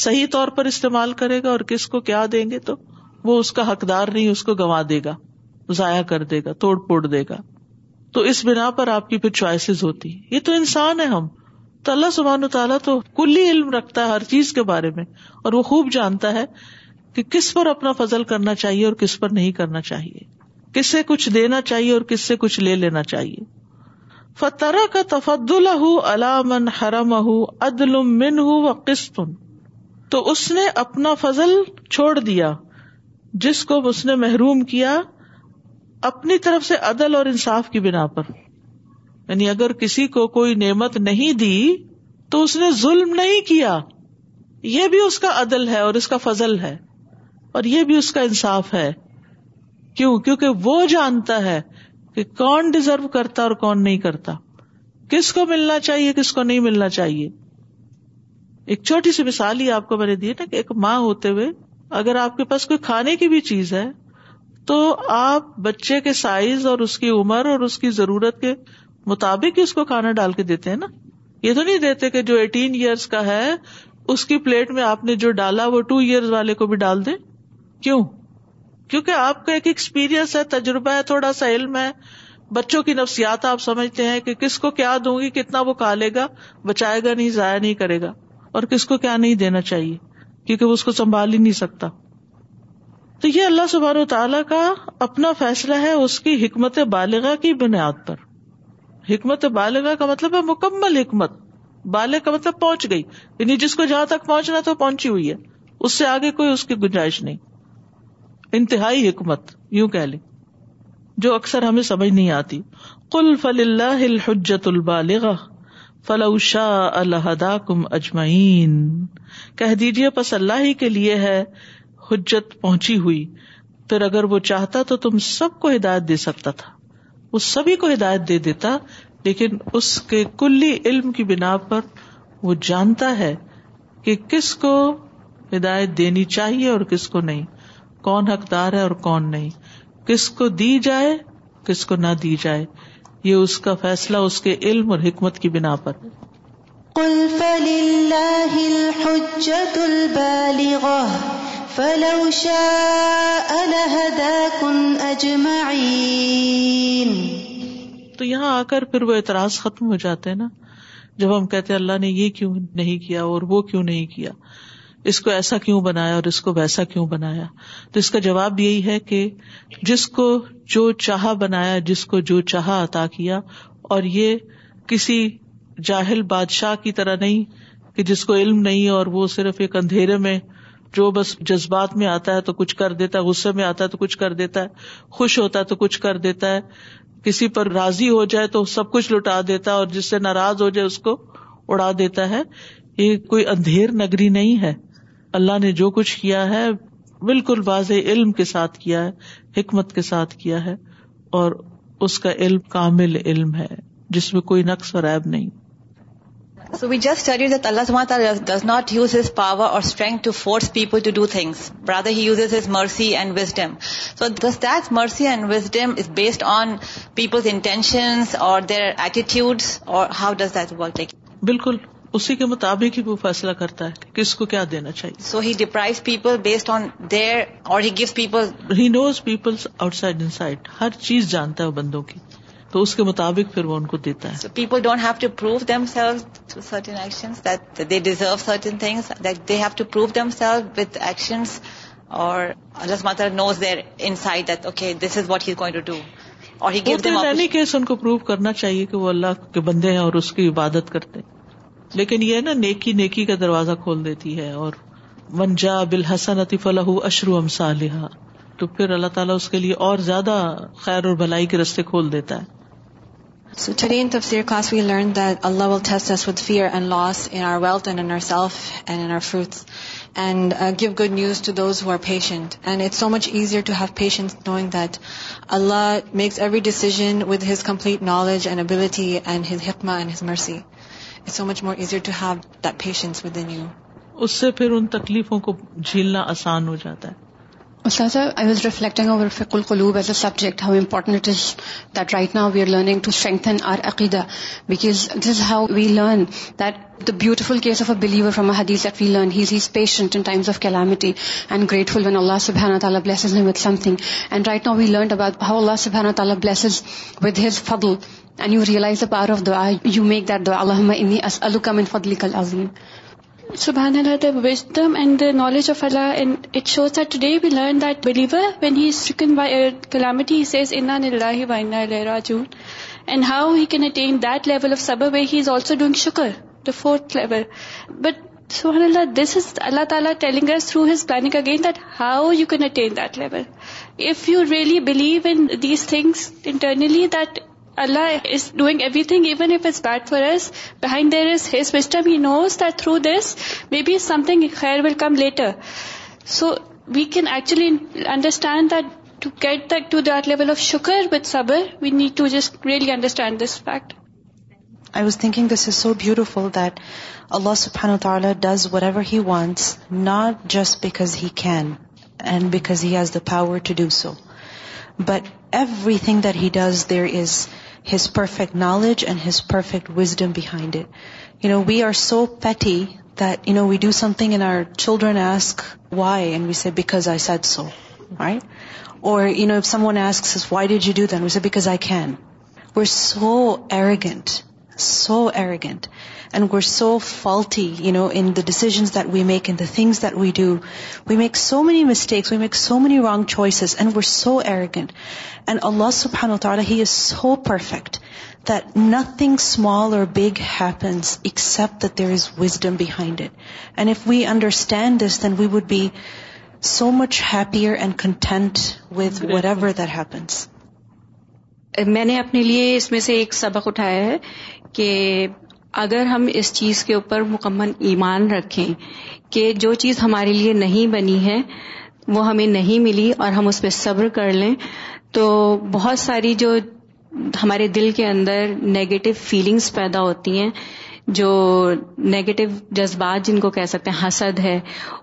صحیح طور پر استعمال کرے گا اور کس کو کیا دیں گے تو وہ اس کا حقدار نہیں اس کو گنوا دے گا ضائع کر دے گا توڑ پھوڑ دے گا تو اس بنا پر آپ کی پھر چوائسیز ہوتی ہے یہ تو انسان ہے ہم تو اللہ سبحان و تعالیٰ تو کلی علم رکھتا ہے ہر چیز کے بارے میں اور وہ خوب جانتا ہے کہ کس پر اپنا فضل کرنا چاہیے اور کس پر نہیں کرنا چاہیے کس سے کچھ دینا چاہیے اور کس سے کچھ لے لینا چاہیے فترا کا تفد الح علام من منہ قسط تو اس نے اپنا فضل چھوڑ دیا جس کو اس نے محروم کیا اپنی طرف سے عدل اور انصاف کی بنا پر یعنی اگر کسی کو کوئی نعمت نہیں دی تو اس نے ظلم نہیں کیا یہ بھی اس کا عدل ہے اور اس کا فضل ہے اور یہ بھی اس کا انصاف ہے کیوں کیونکہ وہ جانتا ہے کہ کون ڈیزرو کرتا اور کون نہیں کرتا کس کو ملنا چاہیے کس کو نہیں ملنا چاہیے ایک چھوٹی سی مثال ہی آپ کو میں نے دی نا کہ ایک ماں ہوتے ہوئے اگر آپ کے پاس کوئی کھانے کی بھی چیز ہے تو آپ بچے کے سائز اور اس کی عمر اور اس کی ضرورت کے مطابق ہی اس کو کھانا ڈال کے دیتے ہیں نا یہ تو نہیں دیتے کہ جو ایٹین ایئرس کا ہے اس کی پلیٹ میں آپ نے جو ڈالا وہ ٹو ایئرز والے کو بھی ڈال دے کیوں کیونکہ آپ کا ایک ایکسپیرئنس ہے تجربہ ہے تھوڑا سا علم ہے بچوں کی نفسیات آپ سمجھتے ہیں کہ کس کو کیا دوں گی کتنا وہ کھا لے گا بچائے گا نہیں ضائع نہیں کرے گا اور کس کو کیا نہیں دینا چاہیے کیونکہ وہ اس کو سنبھال ہی نہیں سکتا تو یہ اللہ سبار تعالی کا اپنا فیصلہ ہے اس کی حکمت بالغ کی بنیاد پر حکمت بالغا کا مطلب ہے مکمل حکمت بالغ کا مطلب پہنچ گئی یعنی جس کو جہاں تک پہنچنا تو پہنچی ہوئی ہے اس سے آگے کوئی اس کی گنجائش نہیں انتہائی حکمت یو لیں جو اکثر ہمیں سمجھ نہیں آتی کل فل اللہ حجت الغ الحدا کم اجمعین کہہ دیجیے بس اللہ ہی کے لیے ہے حجت پہنچی ہوئی پھر اگر وہ چاہتا تو تم سب کو ہدایت دے سکتا تھا وہ سبھی کو ہدایت دے دیتا لیکن اس کے کلی علم کی بنا پر وہ جانتا ہے کہ کس کو ہدایت دینی چاہیے اور کس کو نہیں کون حقدار ہے اور کون نہیں کس کو دی جائے کس کو نہ دی جائے یہ اس کا فیصلہ اس کے علم اور حکمت کی بنا پر تو یہاں آ کر پھر وہ اعتراض ختم ہو جاتے ہیں نا جب ہم کہتے اللہ نے یہ کیوں نہیں کیا اور وہ کیوں نہیں کیا اس کو ایسا کیوں بنایا اور اس کو ویسا کیوں بنایا تو اس کا جواب یہی ہے کہ جس کو جو چاہا بنایا جس کو جو چاہا عطا کیا اور یہ کسی جاہل بادشاہ کی طرح نہیں کہ جس کو علم نہیں اور وہ صرف ایک اندھیرے میں جو بس جذبات میں آتا ہے تو کچھ کر دیتا ہے غصے میں آتا ہے تو کچھ کر دیتا ہے خوش ہوتا ہے تو کچھ کر دیتا ہے کسی پر راضی ہو جائے تو سب کچھ لٹا دیتا ہے اور جس سے ناراض ہو جائے اس کو اڑا دیتا ہے یہ کوئی اندھیر نگری نہیں ہے اللہ نے جو کچھ کیا ہے بالکل واضح علم کے ساتھ کیا ہے حکمت کے ساتھ کیا ہے اور اس کا علم کامل علم ہے جس میں کوئی نقص اور عیب نہیں so we just that Allah does not use his power اور strength to force people to do things brother he his mercy and wisdom so this that mercy and wisdom is based on people's intentions اور their attitude اور how does that work بالکل اسی کے مطابق ہی وہ فیصلہ کرتا ہے کہ کس کو کیا دینا چاہیے so he deprives people based on their اور he give people he knows people outside inside ہر چیز جانتا ہے بندوں کی تو اس کے مطابق پھر وہ ان کو دیتا ہے people don't have to prove themselves certain action they deserve certain things they have to prove themselves with action or Allah mother knows their inside that okay this is what he going to do or he give them any case ان کو prove کرنا چاہیے کہ وہ اللہ کے بندے ہیں اور اس کی عبادت کرتے ہیں لیکن یہ نا نیکی نیکی کا دروازہ کھول دیتی ہے اور منجا بالحسن ون جا بلحسن اشروہ تو پھر اللہ تعالیٰ اس کے لیے اور زیادہ خیر اور بھلائی کے رستے کھول دیتا ہے so much more easier to have that patience within you اس سے پھر ان تکلیفوں کو جھیلنا آسان ہو جاتا ہے استاد آئی واز ریفلیکٹنگ اوور فک القلوب as a subject how important it is that right now we are learning to strengthen our عقیدہ because this is how we learn that the beautiful case of a believer from حدیث that we learn has has patient in times of calamity and grateful when Allah سبحانہ تعالیٰ blesses him with something and right now we learn about how Allah سبحانہ تعالیٰ blesses with his فدل and you realise the power of دعا you make that دعا اللہ انی اسألک من فضلک العظیم سبحان اللہ the wisdom and the knowledge of Allah and it shows that today we learn that believer when he is taken by calamity he says انا نلہ و انا الیہ راجعون and how he can attain that level of سبب way he is also doing شکر the fourth level but سبحان اللہ دس از اللہ تعالیٰ telling us through his planning again that how you can attain that level if you really believe in these things internally that Allah is doing everything even if is bad for us behind there is his wisdom he knows that through this may be something خیر will come later so we can actually understand that to get to that level of شکر with سبر we need to just really understand this fact I was thinking this is so beautiful that Allah سب تعالیٰ does whatever he wants not just because he can and because he has the power to do so but everything that he does there is his knowledge ہیزفٹ wisdom behind it no we are so پیٹیو no we do something in our children's wide we see بیکازنٹ so arrogant and we are so faulty you know in the decisions we make in the things that we do we make so many mistakes we make so many wrong choices nothing small or big happen except there is wisdom behind it and if we understand this then we would be so much happier and content with whatever there happiness میں نے اپنے لیے اس میں سے ایک سبق اٹھایا ہے کہ اگر ہم اس چیز کے اوپر مکمل ایمان رکھیں کہ جو چیز ہمارے لیے نہیں بنی ہے وہ ہمیں نہیں ملی اور ہم اس پہ صبر کر لیں تو بہت ساری جو ہمارے دل کے اندر نگیٹو فیلنگس پیدا ہوتی ہیں جو نگیٹو جذبات جن کو کہہ سکتے ہیں حسد ہے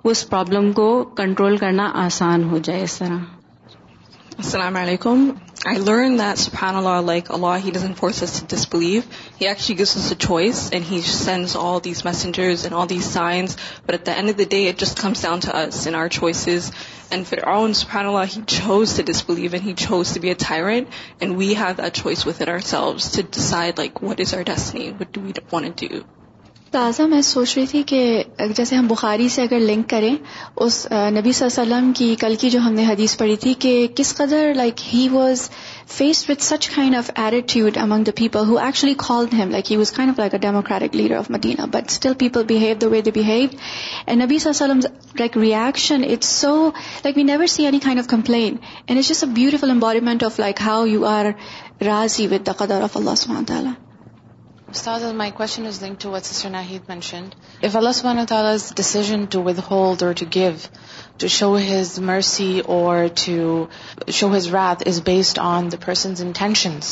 اس پرابلم کو کنٹرول کرنا آسان ہو جائے اس طرح السلام علیکم آئی لرن دیٹ پینا لائک الا hasn't forced us disbelieve یاز S a choice and he sends all these messengers and all these signs at the end the day just comes in choices and فی آؤنالا has believe and has a thyroid and we he choice with سیلسائڈ like what is ارٹ good ٹوٹ تازہ میں سوچ رہی تھی کہ جیسے ہم بخاری سے اگر لنک کریں اس نبی صلی اللہ علیہ وسلم کی کل کی جو ہم نے حدیث پڑھی تھی کہ کس قدر like he was faced with such kind of attitude among the people who actually him like he was kind of like a democratic leader of Medina but still people behave behave the way and نبی صلی اللہ علیہ وسلم like reaction it's so like we never see any kind of complain and it's just a beautiful embodiment of like how you are Razi with the قدر of اللہ سبحانہ تعالیٰ Ustaz, my question is linked to what Sister Nahid mentioned. If Allah subhanahu wa ta'ala's decision to withhold or to give, to show His mercy or to show His wrath is based on the person's intentions.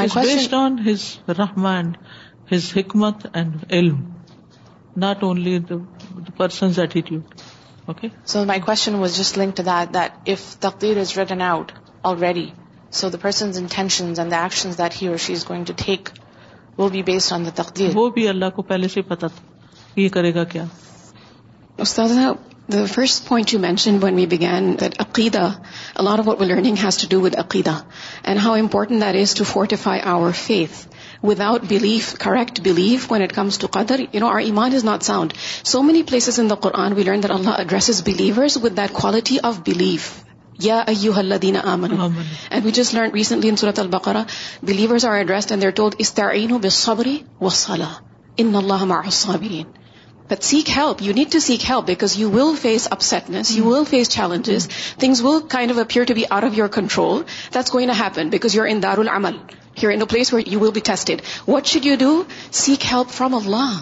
My It's question, based on His rahman, His hikmat and ilm. Not only the, the person's attitude. Okay. So my question was just linked to that, that if taqdeer is written out already, So the person's intentions and the actions that he or she is going to take وہ بھی based تقدیر وہ بھی اللہ کو پہلے سے پتا تھا یہ کرے گا کیا استاد the first point you mention when we begin that عقیدہ of learning has to do with عقیدہ and how important that is to fortify our faith without belief correct belief when it comes to قدر you know our ایمان is not sound so many places in the Quran we learn that Allah believers with that quality of belief یا دار your in it will be tested what should you do seek help from uh Allah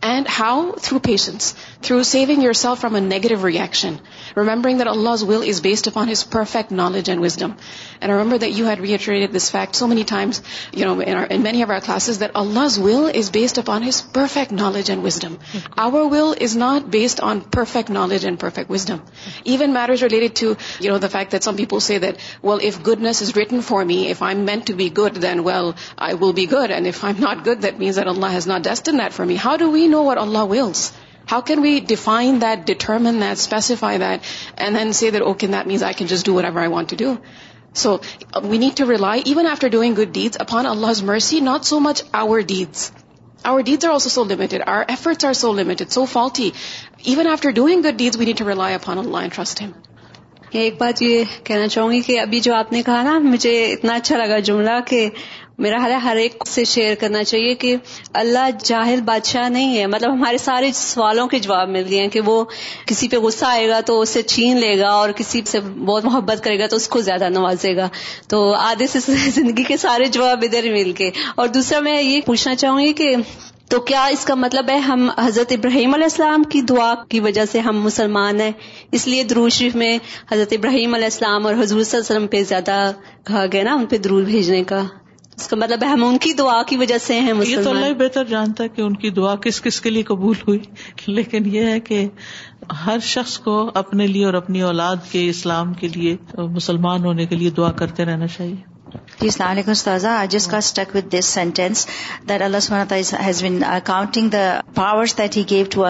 And how? Through patience. Through saving yourself from a negative reaction. Remembering that Allah's will is based upon His perfect knowledge and wisdom. And I remember that you had reiterated this fact so many times, in many of our classes, that Allah's will is based upon His perfect knowledge and wisdom. Our will is not based on perfect knowledge and perfect wisdom. Even matters related to, the fact that some people say that, well, if goodness is written for me, if I'm meant to be good, then, well, I will be good. And if I'm not good, that means that Allah has not destined that for me. How do we doing good good upon Allah's is mercy not so much our deeds deeds are are also so limited are are are so so so Even after even after doing good need we need to rely Allah trust Him. ایک بات یہ کہنا چاہوں گی کہ ابھی جو آپ نے کہا نا مجھے اتنا اچھا لگا جملہ کہ میرا حال ہے ہر ایک سے شیئر کرنا چاہیے کہ اللہ جاہل بادشاہ نہیں ہے مطلب ہمارے سارے سوالوں کے جواب مل گئے ہیں کہ وہ کسی پہ غصہ آئے گا تو اسے چھین لے گا اور کسی سے بہت محبت کرے گا تو اس کو زیادہ نوازے گا تو آدھے سے زندگی کے سارے جواب ادھر مل کے اور دوسرا میں یہ پوچھنا چاہوں گی کہ تو کیا اس کا مطلب ہے ہم حضرت ابراہیم علیہ السلام کی دعا کی وجہ سے ہم مسلمان ہیں اس لیے شریف میں حضرت ابراہیم علیہ السلام اور حضور صلی اللہ علیہ وسلم پہ زیادہ کہا گیا نا ان پہ درود بھیجنے کا اس کا مطلب ہم ان کی دعا کی وجہ سے ہیں یہ تو اللہ بہتر جانتا ہے کہ ان کی دعا کس کس کے لیے قبول ہوئی لیکن یہ ہے کہ ہر شخص کو اپنے لیے اور اپنی اولاد کے اسلام کے لیے مسلمان ہونے کے لیے دعا کرتے رہنا چاہیے جی السلام علیکم استاذہ جس کا stuck with this sentence that Allah has been counting the that he gave to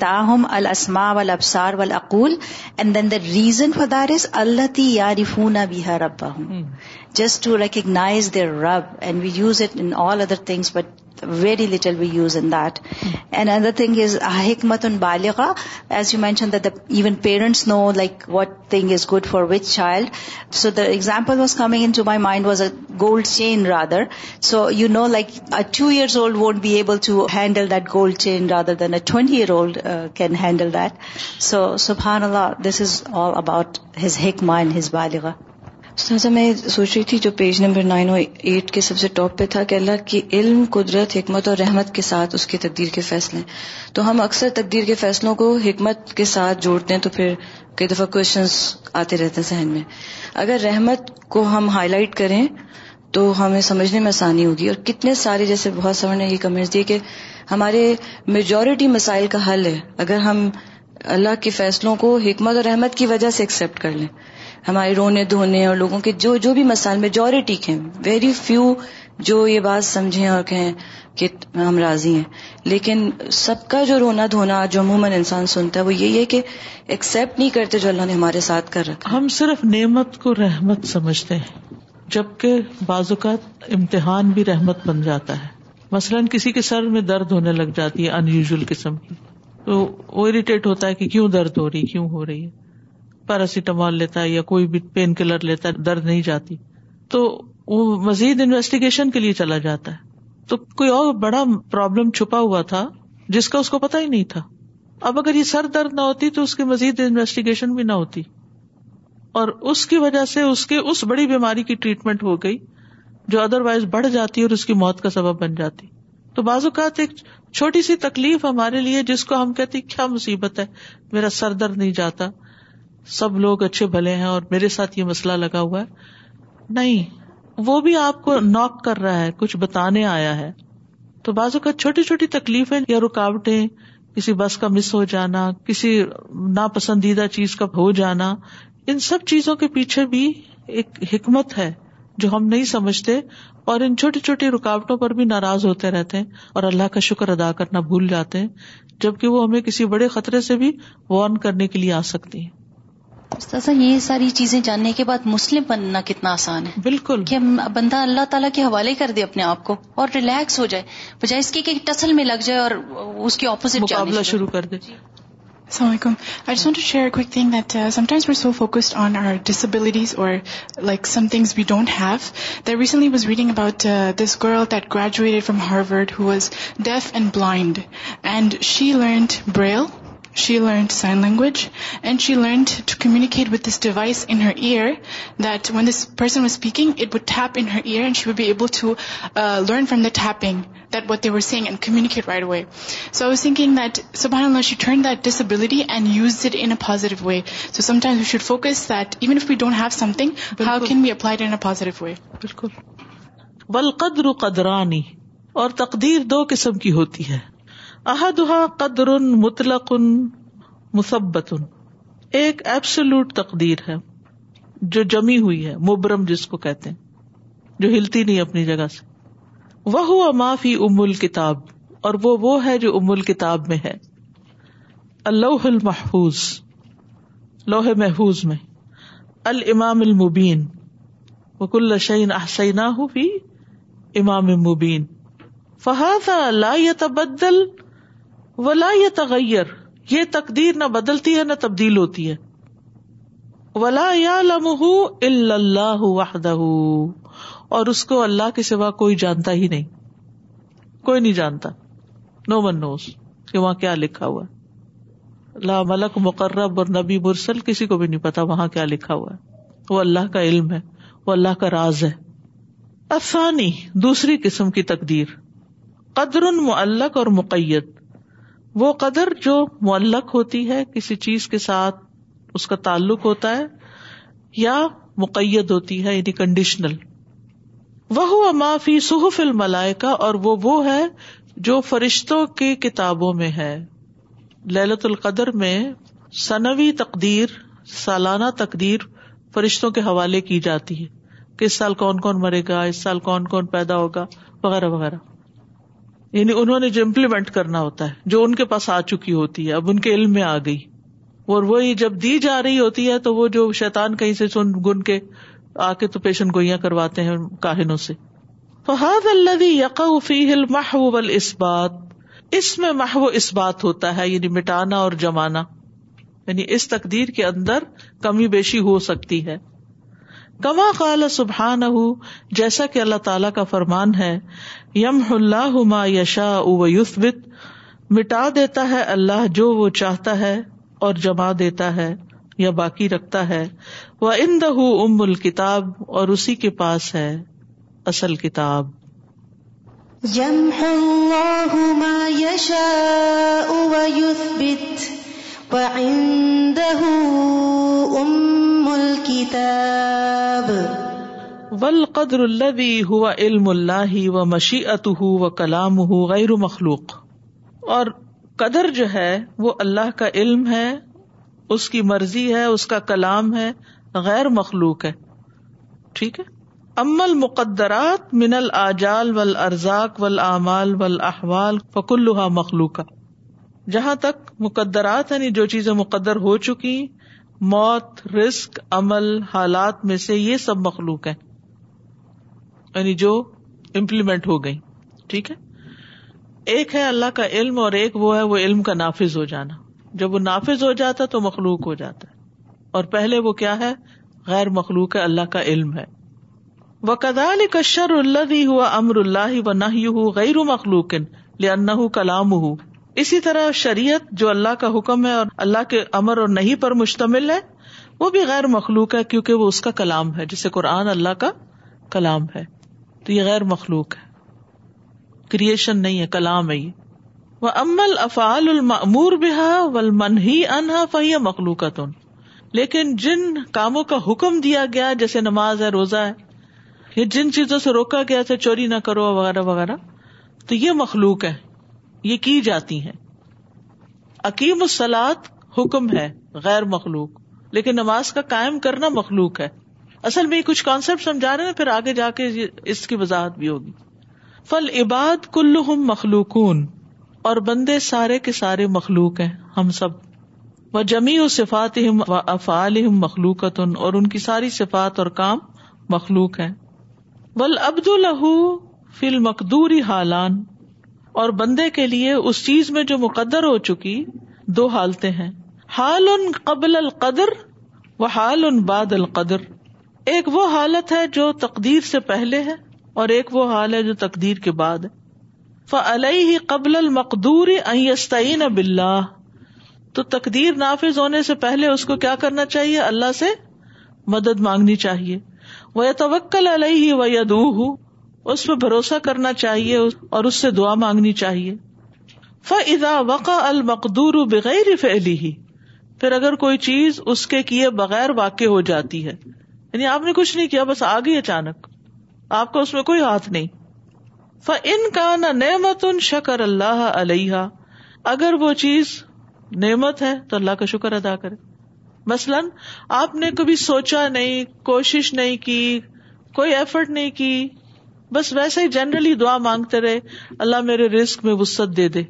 power السما و ابسار اقول and then the reason for is اللہ تی یا رفونا بہر ابا ہوں جسٹ ٹو ریکگنائز دیئر رب and we use it in all other things but very little we use in that and other thing is حکمت ان بالغا as you mention that even parents know like what thing is good for which child so the example was coming into my mind was a gold chain rather so you know like two years old won't be able to handle that gold chain rather than a twenty year old can handle that so سبحان اللہ this is all about his hack mind and his بالغا سہذا میں سوچ رہی تھی جو page number nine eight کے سب سے ٹاپ پہ تھا کہ اللہ کی علم قدرت حکمت اور رحمت کے ساتھ اس کی تقدیر کے فیصلے تو ہم اکثر تقدیر کے فیصلوں کو حکمت کے ساتھ جوڑتے ہیں تو پھر کئی دفعہ کوشچنس آتے رہتے ہیں ذہن میں اگر رحمت کو ہم ہائی لائٹ کریں تو ہمیں سمجھنے میں آسانی ہوگی اور کتنے سارے جیسے بہت نے یہ کمنٹس دی کہ ہمارے میجورٹی مسائل کا حل ہے اگر ہم اللہ کے فیصلوں کو حکمت اور رحمت کی وجہ سے ایکسیپٹ کر لیں ہمارے رونے دھونے اور لوگوں کے جو جو بھی مسائل میجورٹی کے ویری فیو جو یہ بات سمجھیں اور کہیں کہ ہم راضی ہیں لیکن سب کا جو رونا دھونا جو عموماً انسان سنتا ہے وہ یہی ہے کہ ایکسپٹ نہیں کرتے جو اللہ نے ہمارے ساتھ کر رکھا ہم صرف نعمت کو رحمت سمجھتے ہیں جبکہ بعض اوقات امتحان بھی رحمت بن جاتا ہے مثلاً کسی کے سر میں درد ہونے لگ جاتی ہے ان یوژل قسم کی تو وہ اریٹیٹ ہوتا ہے کہ کیوں درد ہو رہی کیوں ہو رہی ہے پیراسیٹامال لیتا ہے یا کوئی بھی پین کلر لیتا ہے درد نہیں جاتی تو وہ مزید انویسٹیگیشن کے لیے چلا جاتا ہے تو کوئی اور بڑا پرابلم چھپا ہوا تھا جس کا اس کو پتا ہی نہیں تھا اب اگر یہ سر درد نہ ہوتی تو اس کی مزید انویسٹیگیشن بھی نہ ہوتی اور اس کی وجہ سے اس کے اس بڑی بیماری کی ٹریٹمنٹ ہو گئی جو ادر وائز بڑھ جاتی اور اس کی موت کا سبب بن جاتی تو بعض اوقات ایک چھوٹی سی تکلیف ہمارے لیے جس کو ہم کہتے کیا مصیبت ہے میرا سر درد نہیں جاتا سب لوگ اچھے بھلے ہیں اور میرے ساتھ یہ مسئلہ لگا ہوا ہے نہیں وہ بھی آپ کو نوک کر رہا ہے کچھ بتانے آیا ہے تو بازو کا چھوٹی چھوٹی تکلیفیں یا رکاوٹیں کسی بس کا مس ہو جانا کسی ناپسندیدہ چیز کا ہو جانا ان سب چیزوں کے پیچھے بھی ایک حکمت ہے جو ہم نہیں سمجھتے اور ان چھوٹی چھوٹی رکاوٹوں پر بھی ناراض ہوتے رہتے ہیں اور اللہ کا شکر ادا کرنا بھول جاتے ہیں جبکہ وہ ہمیں کسی بڑے خطرے سے بھی وارن کرنے کے لیے آ سکتی ہیں استاذہ یہ ساری چیزیں جاننے کے بعد مسلم بننا کتنا آسان ہے بالکل کہ بندہ اللہ تعالیٰ کے حوالے کر دے اپنے آپ کو اور ریلیکس ہو جائے بجائے اس کی ٹسل میں لگ جائے اور اس کے اپوزٹ مقابلہ شروع کر دے جی۔ السلام علیکم I want to share quick thing that that sometimes so focused on our disabilities or like some things we don't have recently was reading about this girl graduated from Harvard who was deaf and blind and she learned braille she learn sign language and she learn to communicate with this device in her ear that when this person was speaking it would what in her ear and she would be able to learn from دیپنگ that what they were seeing and wide way so I singing دیٹھ that disability and use it in positive way so sometimes we should focus that even if we don't have something how can be applied way بالکل بل قدر قدرانی اور تقدیر دو قسم کی ہوتی ہے احدہ قدر مطلق مثبت ایک ایبسلوٹ تقدیر ہے جو جمی ہوئی ہے مبرم جس کو کہتے ہیں جو ہلتی نہیں اپنی جگہ سے وہ امول کتاب میں ہے اللہ المحفوظ لوہ محفوظ میں المام المبین وک شعین آسین فی امام مبین فہذا لا تبدل ولا یا تغیر یہ تقدیر نہ بدلتی ہے نہ تبدیل ہوتی ہے ولا یا اللہ وحدہ اور اس کو اللہ کے سوا کوئی جانتا ہی نہیں کوئی نہیں جانتا نو نوز کہ وہاں کیا لکھا ہوا ہے اللہ ملک مقرب اور نبی مرسل کسی کو بھی نہیں پتا وہاں کیا لکھا ہوا ہے وہ اللہ کا علم ہے وہ اللہ کا راز ہے افسانی دوسری قسم کی تقدیر قدر معلق اور مقید وہ قدر جو معلق ہوتی ہے کسی چیز کے ساتھ اس کا تعلق ہوتا ہے یا مقید ہوتی ہے یعنی کنڈیشنل وہ سہ فلم الملائکہ اور وہ وہ ہے جو فرشتوں کی کتابوں میں ہے للت القدر میں صنوی تقدیر سالانہ تقدیر فرشتوں کے حوالے کی جاتی ہے کس سال کون کون مرے گا اس سال کون کون پیدا ہوگا وغیرہ وغیرہ یعنی انہوں نے جو امپلیمنٹ کرنا ہوتا ہے جو ان کے پاس آ چکی ہوتی ہے اب ان کے علم میں آ گئی اور وہی جب دی جا رہی ہوتی ہے تو وہ جو شیتان کہیں سے سن گن کے کے آ تو پیشن گوئیاں کرواتے ہیں کاہنوں سے فہد اللہ یقا فی الحب اس بات اس میں محو اس بات ہوتا ہے یعنی مٹانا اور جمانا یعنی اس تقدیر کے اندر کمی بیشی ہو سکتی ہے کما کال سبحان جیسا کہ اللہ تعالیٰ کا فرمان ہے یم اللہ ما یشا او یوسفت مٹا دیتا ہے اللہ جو وہ چاہتا ہے اور جما دیتا ہے یا باقی رکھتا ہے وہ ان دہ ام الکتاب اور اسی کے پاس ہے اصل کتاب یم ہوا یشا اُس بت وم الب بل قدر اللہ ہوا علم اللہ و مشی ات و کلام ہو غیر مخلوق اور قدر جو ہے وہ اللہ کا علم ہے اس کی مرضی ہے اس کا کلام ہے غیر مخلوق ہے ٹھیک ہے ام المقدرات من الجال ول ارزاق ول المال ول احوال فکل مخلوق جہاں تک مقدرات یعنی جو چیزیں مقدر ہو چکی موت رسک عمل حالات میں سے یہ سب مخلوق ہیں یعنی جو امپلیمنٹ ہو گئی ٹھیک ہے ایک ہے اللہ کا علم اور ایک وہ ہے وہ علم کا نافذ ہو جانا جب وہ نافذ ہو جاتا تو مخلوق ہو جاتا ہے اور پہلے وہ کیا ہے غیر مخلوق ہے اللہ کا علم ہے وہ کشر اللہ اللہ ہوا امر و نہ غیر مخلوق کلام ہوں اسی طرح شریعت جو اللہ کا حکم ہے اور اللہ کے امر اور نہیں پر مشتمل ہے وہ بھی غیر مخلوق ہے کیونکہ وہ اس کا کلام ہے جسے قرآن اللہ کا کلام ہے تو یہ غیر مخلوق ہے کریشن نہیں ہے کلام ہے یہ امور بھی انہا فہیا مخلوق لیکن جن کاموں کا حکم دیا گیا جیسے نماز ہے روزہ ہے یا جن چیزوں سے روکا گیا چوری نہ کرو وغیرہ وغیرہ تو یہ مخلوق ہے یہ کی جاتی ہیں عقیم السلاد حکم ہے غیر مخلوق لیکن نماز کا قائم کرنا مخلوق ہے اصل میں کچھ کانسیپٹ سمجھا رہے ہیں پھر آگے جا کے اس کی وضاحت بھی ہوگی فل عباد کل مخلوقون اور بندے سارے کے سارے مخلوق ہیں ہم سب وہ جمی و صفات افعال مخلوق اور ان کی ساری صفات اور کام مخلوق ہیں ول عبد الح فل مقدوری حالان اور بندے کے لیے اس چیز میں جو مقدر ہو چکی دو حالتیں ہیں حال ان قبل القدر و حال ان باد القدر ایک وہ حالت ہے جو تقدیر سے پہلے ہے اور ایک وہ حال ہے جو تقدیر کے بعد فلح ہی قبل المقدور بلّہ تو تقدیر نافذ ہونے سے پہلے اس کو کیا کرنا چاہیے اللہ سے مدد مانگنی چاہیے وہ توکل و یدو اس پہ بھروسہ کرنا چاہیے اور اس سے دعا مانگنی چاہیے فضا وقا المقدور بغیر فیلی ہی پھر اگر کوئی چیز اس کے کیے بغیر واقع ہو جاتی ہے یعنی آپ نے کچھ نہیں کیا بس آ گئی اچانک آپ کا اس میں کوئی ہاتھ نہیں ان کا نہ نعمت ان شکر اللہ علیہ اگر وہ چیز نعمت ہے تو اللہ کا شکر ادا کرے مثلاً آپ نے کبھی سوچا نہیں کوشش نہیں کی کوئی ایفرٹ نہیں کی بس ویسے ہی جنرلی دعا مانگتے رہے اللہ میرے رسک میں وسط دے دے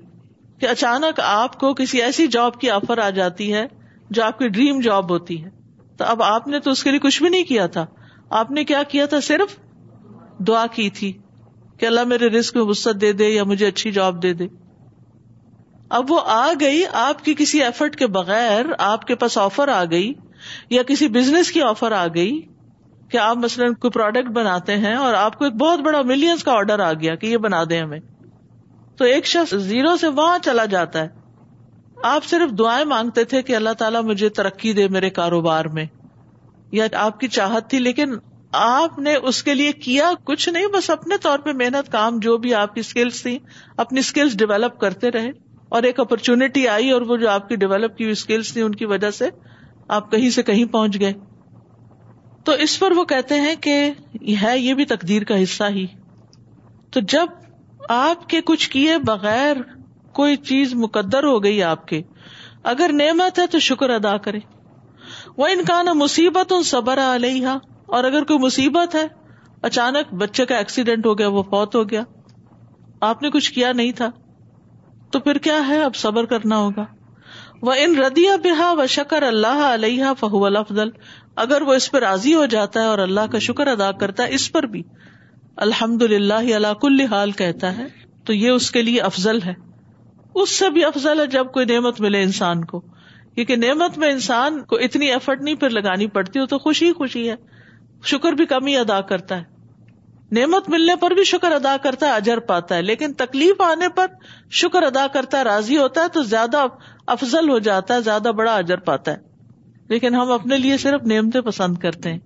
کہ اچانک آپ کو کسی ایسی جاب کی آفر آ جاتی ہے جو آپ کی ڈریم جاب ہوتی ہے تو اب آپ نے تو اس کے لیے کچھ بھی نہیں کیا تھا آپ نے کیا کیا تھا صرف دعا کی تھی کہ اللہ میرے رسک میں وسط دے دے یا مجھے اچھی جاب دے دے اب وہ آ گئی آپ کی کسی ایفرٹ کے بغیر آپ کے پاس آفر آ گئی یا کسی بزنس کی آفر آ گئی کہ آپ مثلاً کوئی پروڈکٹ بناتے ہیں اور آپ کو ایک بہت بڑا ملینس کا آرڈر آ گیا کہ یہ بنا دیں ہمیں تو ایک شخص زیرو سے وہاں چلا جاتا ہے آپ صرف دعائیں مانگتے تھے کہ اللہ تعالیٰ مجھے ترقی دے میرے کاروبار میں یا آپ کی چاہت تھی لیکن آپ نے اس کے لیے کیا کچھ نہیں بس اپنے طور پہ محنت کام جو بھی آپ کی اسکلس تھی اپنی اسکلس ڈیولپ کرتے رہے اور ایک اپرچونٹی آئی اور وہ جو آپ کی ڈیولپ کی اسکلس تھی ان کی وجہ سے آپ کہیں سے کہیں پہنچ گئے تو اس پر وہ کہتے ہیں کہ ہے یہ بھی تقدیر کا حصہ ہی تو جب آپ کے کچھ کیے بغیر کوئی چیز مقدر ہو گئی آپ کے اگر نعمت ہے تو شکر ادا کرے وہ انکان ان صبر علیہ اور اگر کوئی مصیبت ہے اچانک بچے کا ایکسیڈینٹ ہو گیا وہ فوت ہو گیا آپ نے کچھ کیا نہیں تھا تو پھر کیا ہے اب صبر کرنا ہوگا وہ ان ردیا بحا و شکر اللہ علیہ فہو الفضل اگر وہ اس پہ راضی ہو جاتا ہے اور اللہ کا شکر ادا کرتا ہے اس پر بھی الحمد للہ اللہ کل حال کہتا ہے تو یہ اس کے لیے افضل ہے اس سے بھی افضل ہے جب کوئی نعمت ملے انسان کو کیونکہ نعمت میں انسان کو اتنی ایفرٹ نہیں پھر لگانی پڑتی ہو تو خوشی خوشی ہے شکر بھی کم ہی ادا کرتا ہے نعمت ملنے پر بھی شکر ادا کرتا ہے اجر پاتا ہے لیکن تکلیف آنے پر شکر ادا کرتا ہے راضی ہوتا ہے تو زیادہ افضل ہو جاتا ہے زیادہ بڑا اجر پاتا ہے لیکن ہم اپنے لیے صرف نعمتیں پسند کرتے ہیں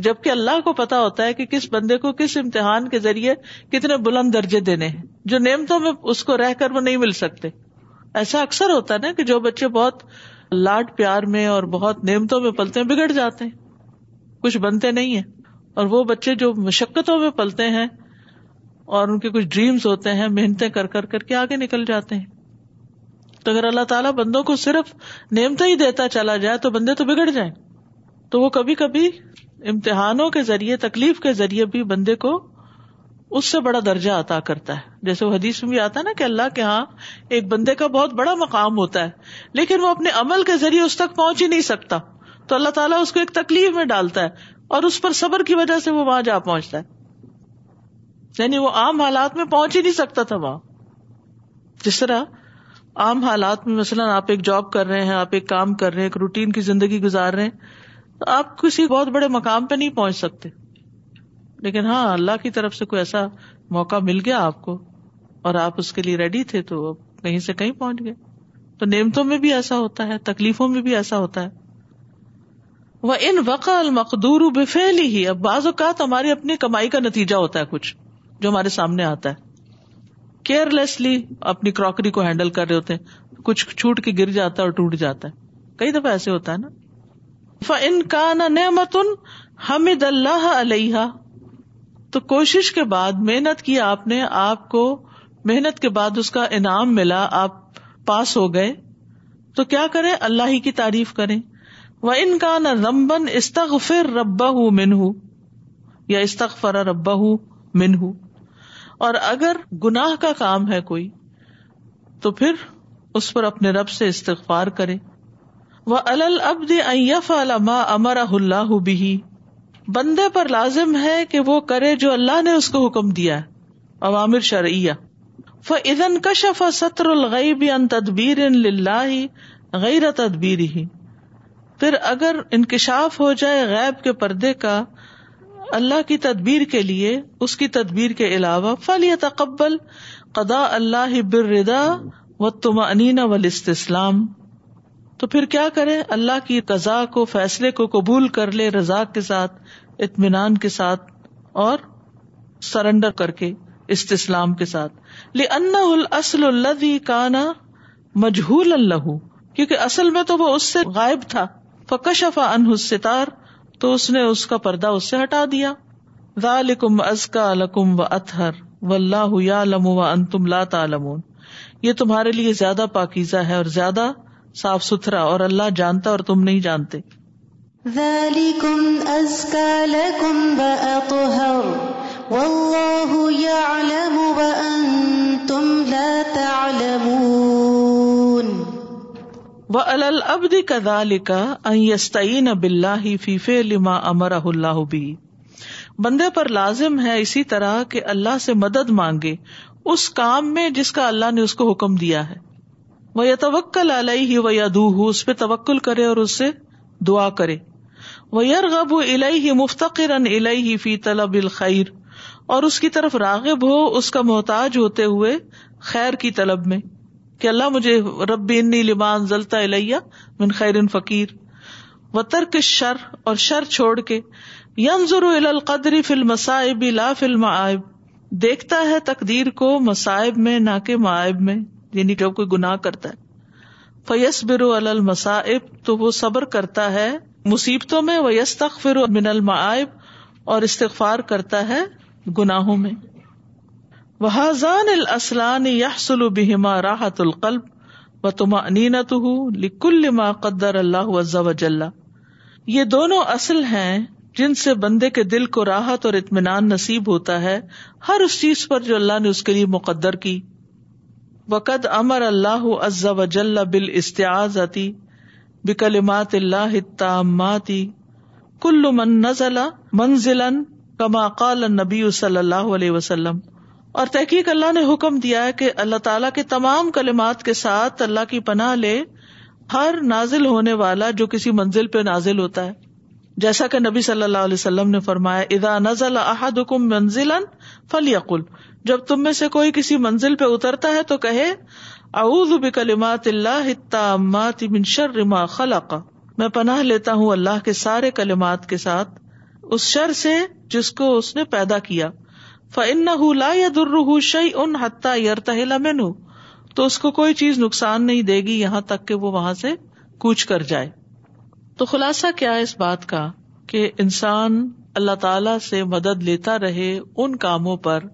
جبکہ اللہ کو پتا ہوتا ہے کہ کس بندے کو کس امتحان کے ذریعے کتنے بلند درجے دینے ہیں جو نعمتوں میں اس کو رہ کر وہ نہیں مل سکتے ایسا اکثر ہوتا نا کہ جو بچے بہت لاڈ پیار میں اور بہت نعمتوں میں پلتے ہیں بگڑ جاتے ہیں کچھ بنتے نہیں ہیں اور وہ بچے جو مشقتوں میں پلتے ہیں اور ان کے کچھ ڈریمز ہوتے ہیں محنتیں کر کر کر کے آگے نکل جاتے ہیں تو اگر اللہ تعالیٰ بندوں کو صرف نعمتیں ہی دیتا چلا جائے تو بندے تو بگڑ جائیں تو وہ کبھی کبھی امتحانوں کے ذریعے تکلیف کے ذریعے بھی بندے کو اس سے بڑا درجہ عطا کرتا ہے جیسے وہ حدیث میں بھی آتا ہے نا کہ اللہ کے ہاں ایک بندے کا بہت بڑا مقام ہوتا ہے لیکن وہ اپنے عمل کے ذریعے اس تک پہنچ ہی نہیں سکتا تو اللہ تعالیٰ اس کو ایک تکلیف میں ڈالتا ہے اور اس پر صبر کی وجہ سے وہ وہاں جا پہنچتا ہے یعنی وہ عام حالات میں پہنچ ہی نہیں سکتا تھا وہاں جس طرح عام حالات میں مثلاً آپ ایک جاب کر رہے ہیں آپ ایک کام کر رہے ہیں ایک روٹین کی زندگی گزار رہے ہیں تو آپ کسی بہت بڑے مقام پہ نہیں پہنچ سکتے لیکن ہاں اللہ کی طرف سے کوئی ایسا موقع مل گیا آپ کو اور آپ اس کے لیے ریڈی تھے تو کہیں سے کہیں پہنچ گئے تو نعمتوں میں بھی ایسا ہوتا ہے تکلیفوں میں بھی ایسا ہوتا ہے وہ ان وقع المقدور بفیلی ہی اب بعض اوقات ہماری اپنی کمائی کا نتیجہ ہوتا ہے کچھ جو ہمارے سامنے آتا ہے کیئر لیسلی اپنی کراکری کو ہینڈل کر رہے ہوتے ہیں کچھ چھوٹ کے گر جاتا ہے اور ٹوٹ جاتا ہے کئی دفعہ ایسے ہوتا ہے نا ان نہ نعمتن حمد اللہ علیہ تو کوشش کے بعد محنت کی آپ نے آپ کو محنت کے بعد اس کا انعام ملا آپ پاس ہو گئے تو کیا کریں اللہ ہی کی تعریف کریں وہ ان کا نہ رمبن استغفر فر ربا ہُ ہوں یا استغفر فرا ربا ہُ ہوں اور اگر گناہ کا کام ہے کوئی تو پھر اس پر اپنے رب سے استغفار کرے وہ البد ابدی ائف علاما امرا اللہ بندے پر لازم ہے کہ وہ کرے جو اللہ نے اس کو حکم دیا عوامر شرعیہ فن ان تدبیر غیر تدبیر ہی پھر اگر انکشاف ہو جائے غیب کے پردے کا اللہ کی تدبیر کے لیے اس کی تدبیر کے علاوہ یا تقبل قدا اللہ بردا و تم انینا ولیست اسلام تو پھر کیا کرے اللہ کی قزا کو فیصلے کو قبول کر لے رضا کے ساتھ اطمینان کے ساتھ اور سرنڈر کر کے استسلام کے ساتھ مجھ کیونکہ اصل میں تو وہ اس سے غائب تھا فکشف ان ستار تو اس نے اس کا پردہ اس سے ہٹا دیا ذالکم ازکا لکم و اللہ یا لم و ان تم لاتا لم یہ تمہارے لیے زیادہ پاکیزہ ہے اور زیادہ صاف ستھرا اور اللہ جانتا اور تم نہیں جانتے وہ البی کدا لکھاستین بلّہ ہی فیفے لما امرہ بھی بندے پر لازم ہے اسی طرح کہ اللہ سے مدد مانگے اس کام میں جس کا اللہ نے اس کو حکم دیا ہے وہ توکل ہی و یا اس پہ توکل کرے اور اس سے دعا کرے وہ یار غب مفتقر ان علئی فی الخیر اور اس کی طرف راغب ہو اس کا محتاج ہوتے ہوئے خیر کی طلب میں کہ اللہ مجھے رب انی لمان ضلط من خیر فقیر و کے شر اور شر چھوڑ کے یم ضر القدری فلم مسائب لا فلم دیکھتا ہے تقدیر کو مصائب میں نہ کہ معائب میں یعنی جب کوئی گناہ کرتا ہے فیس برو المسائب تو وہ صبر کرتا ہے مصیبتوں میں ویس من المعائب اور استغفار کرتا ہے گناہوں میں وہ سلو بہما راحت القلب و تما ہوں لکل ما قدر اللہ و یہ دونوں اصل ہیں جن سے بندے کے دل کو راحت اور اطمینان نصیب ہوتا ہے ہر اس چیز پر جو اللہ نے اس کے لیے مقدر کی وقد امر اللہ عز و بال استعزتی بکلمات اللہ تاماتی کل من نزل منزلا کما قال النبی صلی اللہ علیہ وسلم اور تحقیق اللہ نے حکم دیا ہے کہ اللہ تعالیٰ کے تمام کلمات کے ساتھ اللہ کی پناہ لے ہر نازل ہونے والا جو کسی منزل پہ نازل ہوتا ہے جیسا کہ نبی صلی اللہ علیہ وسلم نے فرمایا ادا نزل احدکم منزلا فلیقل جب تم میں سے کوئی کسی منزل پہ اترتا ہے تو کہے اعوذ بکلمات اللہ التامات من شر ما خلق میں پناہ لیتا ہوں اللہ کے سارے کلمات کے ساتھ اس شر سے جس کو اس نے پیدا کیا فَإِنَّهُ لَا يَدُرُّهُ شَيْءٌ حَتَّى يَرْتَحِلَ مِنْهُ تو اس کو کوئی چیز نقصان نہیں دے گی یہاں تک کہ وہ وہاں سے کوچ کر جائے تو خلاصہ کیا ہے اس بات کا کہ انسان اللہ تعالی سے مدد لیتا رہے ان کاموں پر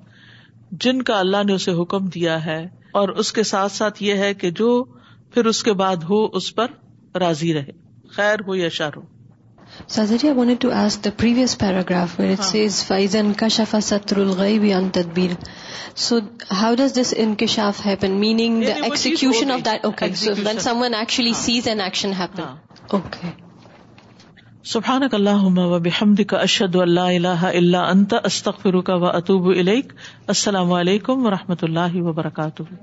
جن کا اللہ نے اسے حکم دیا ہے اور اس کے ساتھ ساتھ یہ ہے کہ جو پھر اس کے بعد ہو اس پر راضی رہے خیر ہو یا شار ہو سازری previous paragraph where it says فائزن کشف ستر الغیب عن تدبیر سو ہاؤ ڈز دس انکشاف happen meaning the execution of that okay someone actually says an action happen okay سبحان کل و بحمد کا اشد اللہ الحلہ انت استخر و اطوب السلام علیکم و رحمۃ اللہ وبرکاتہ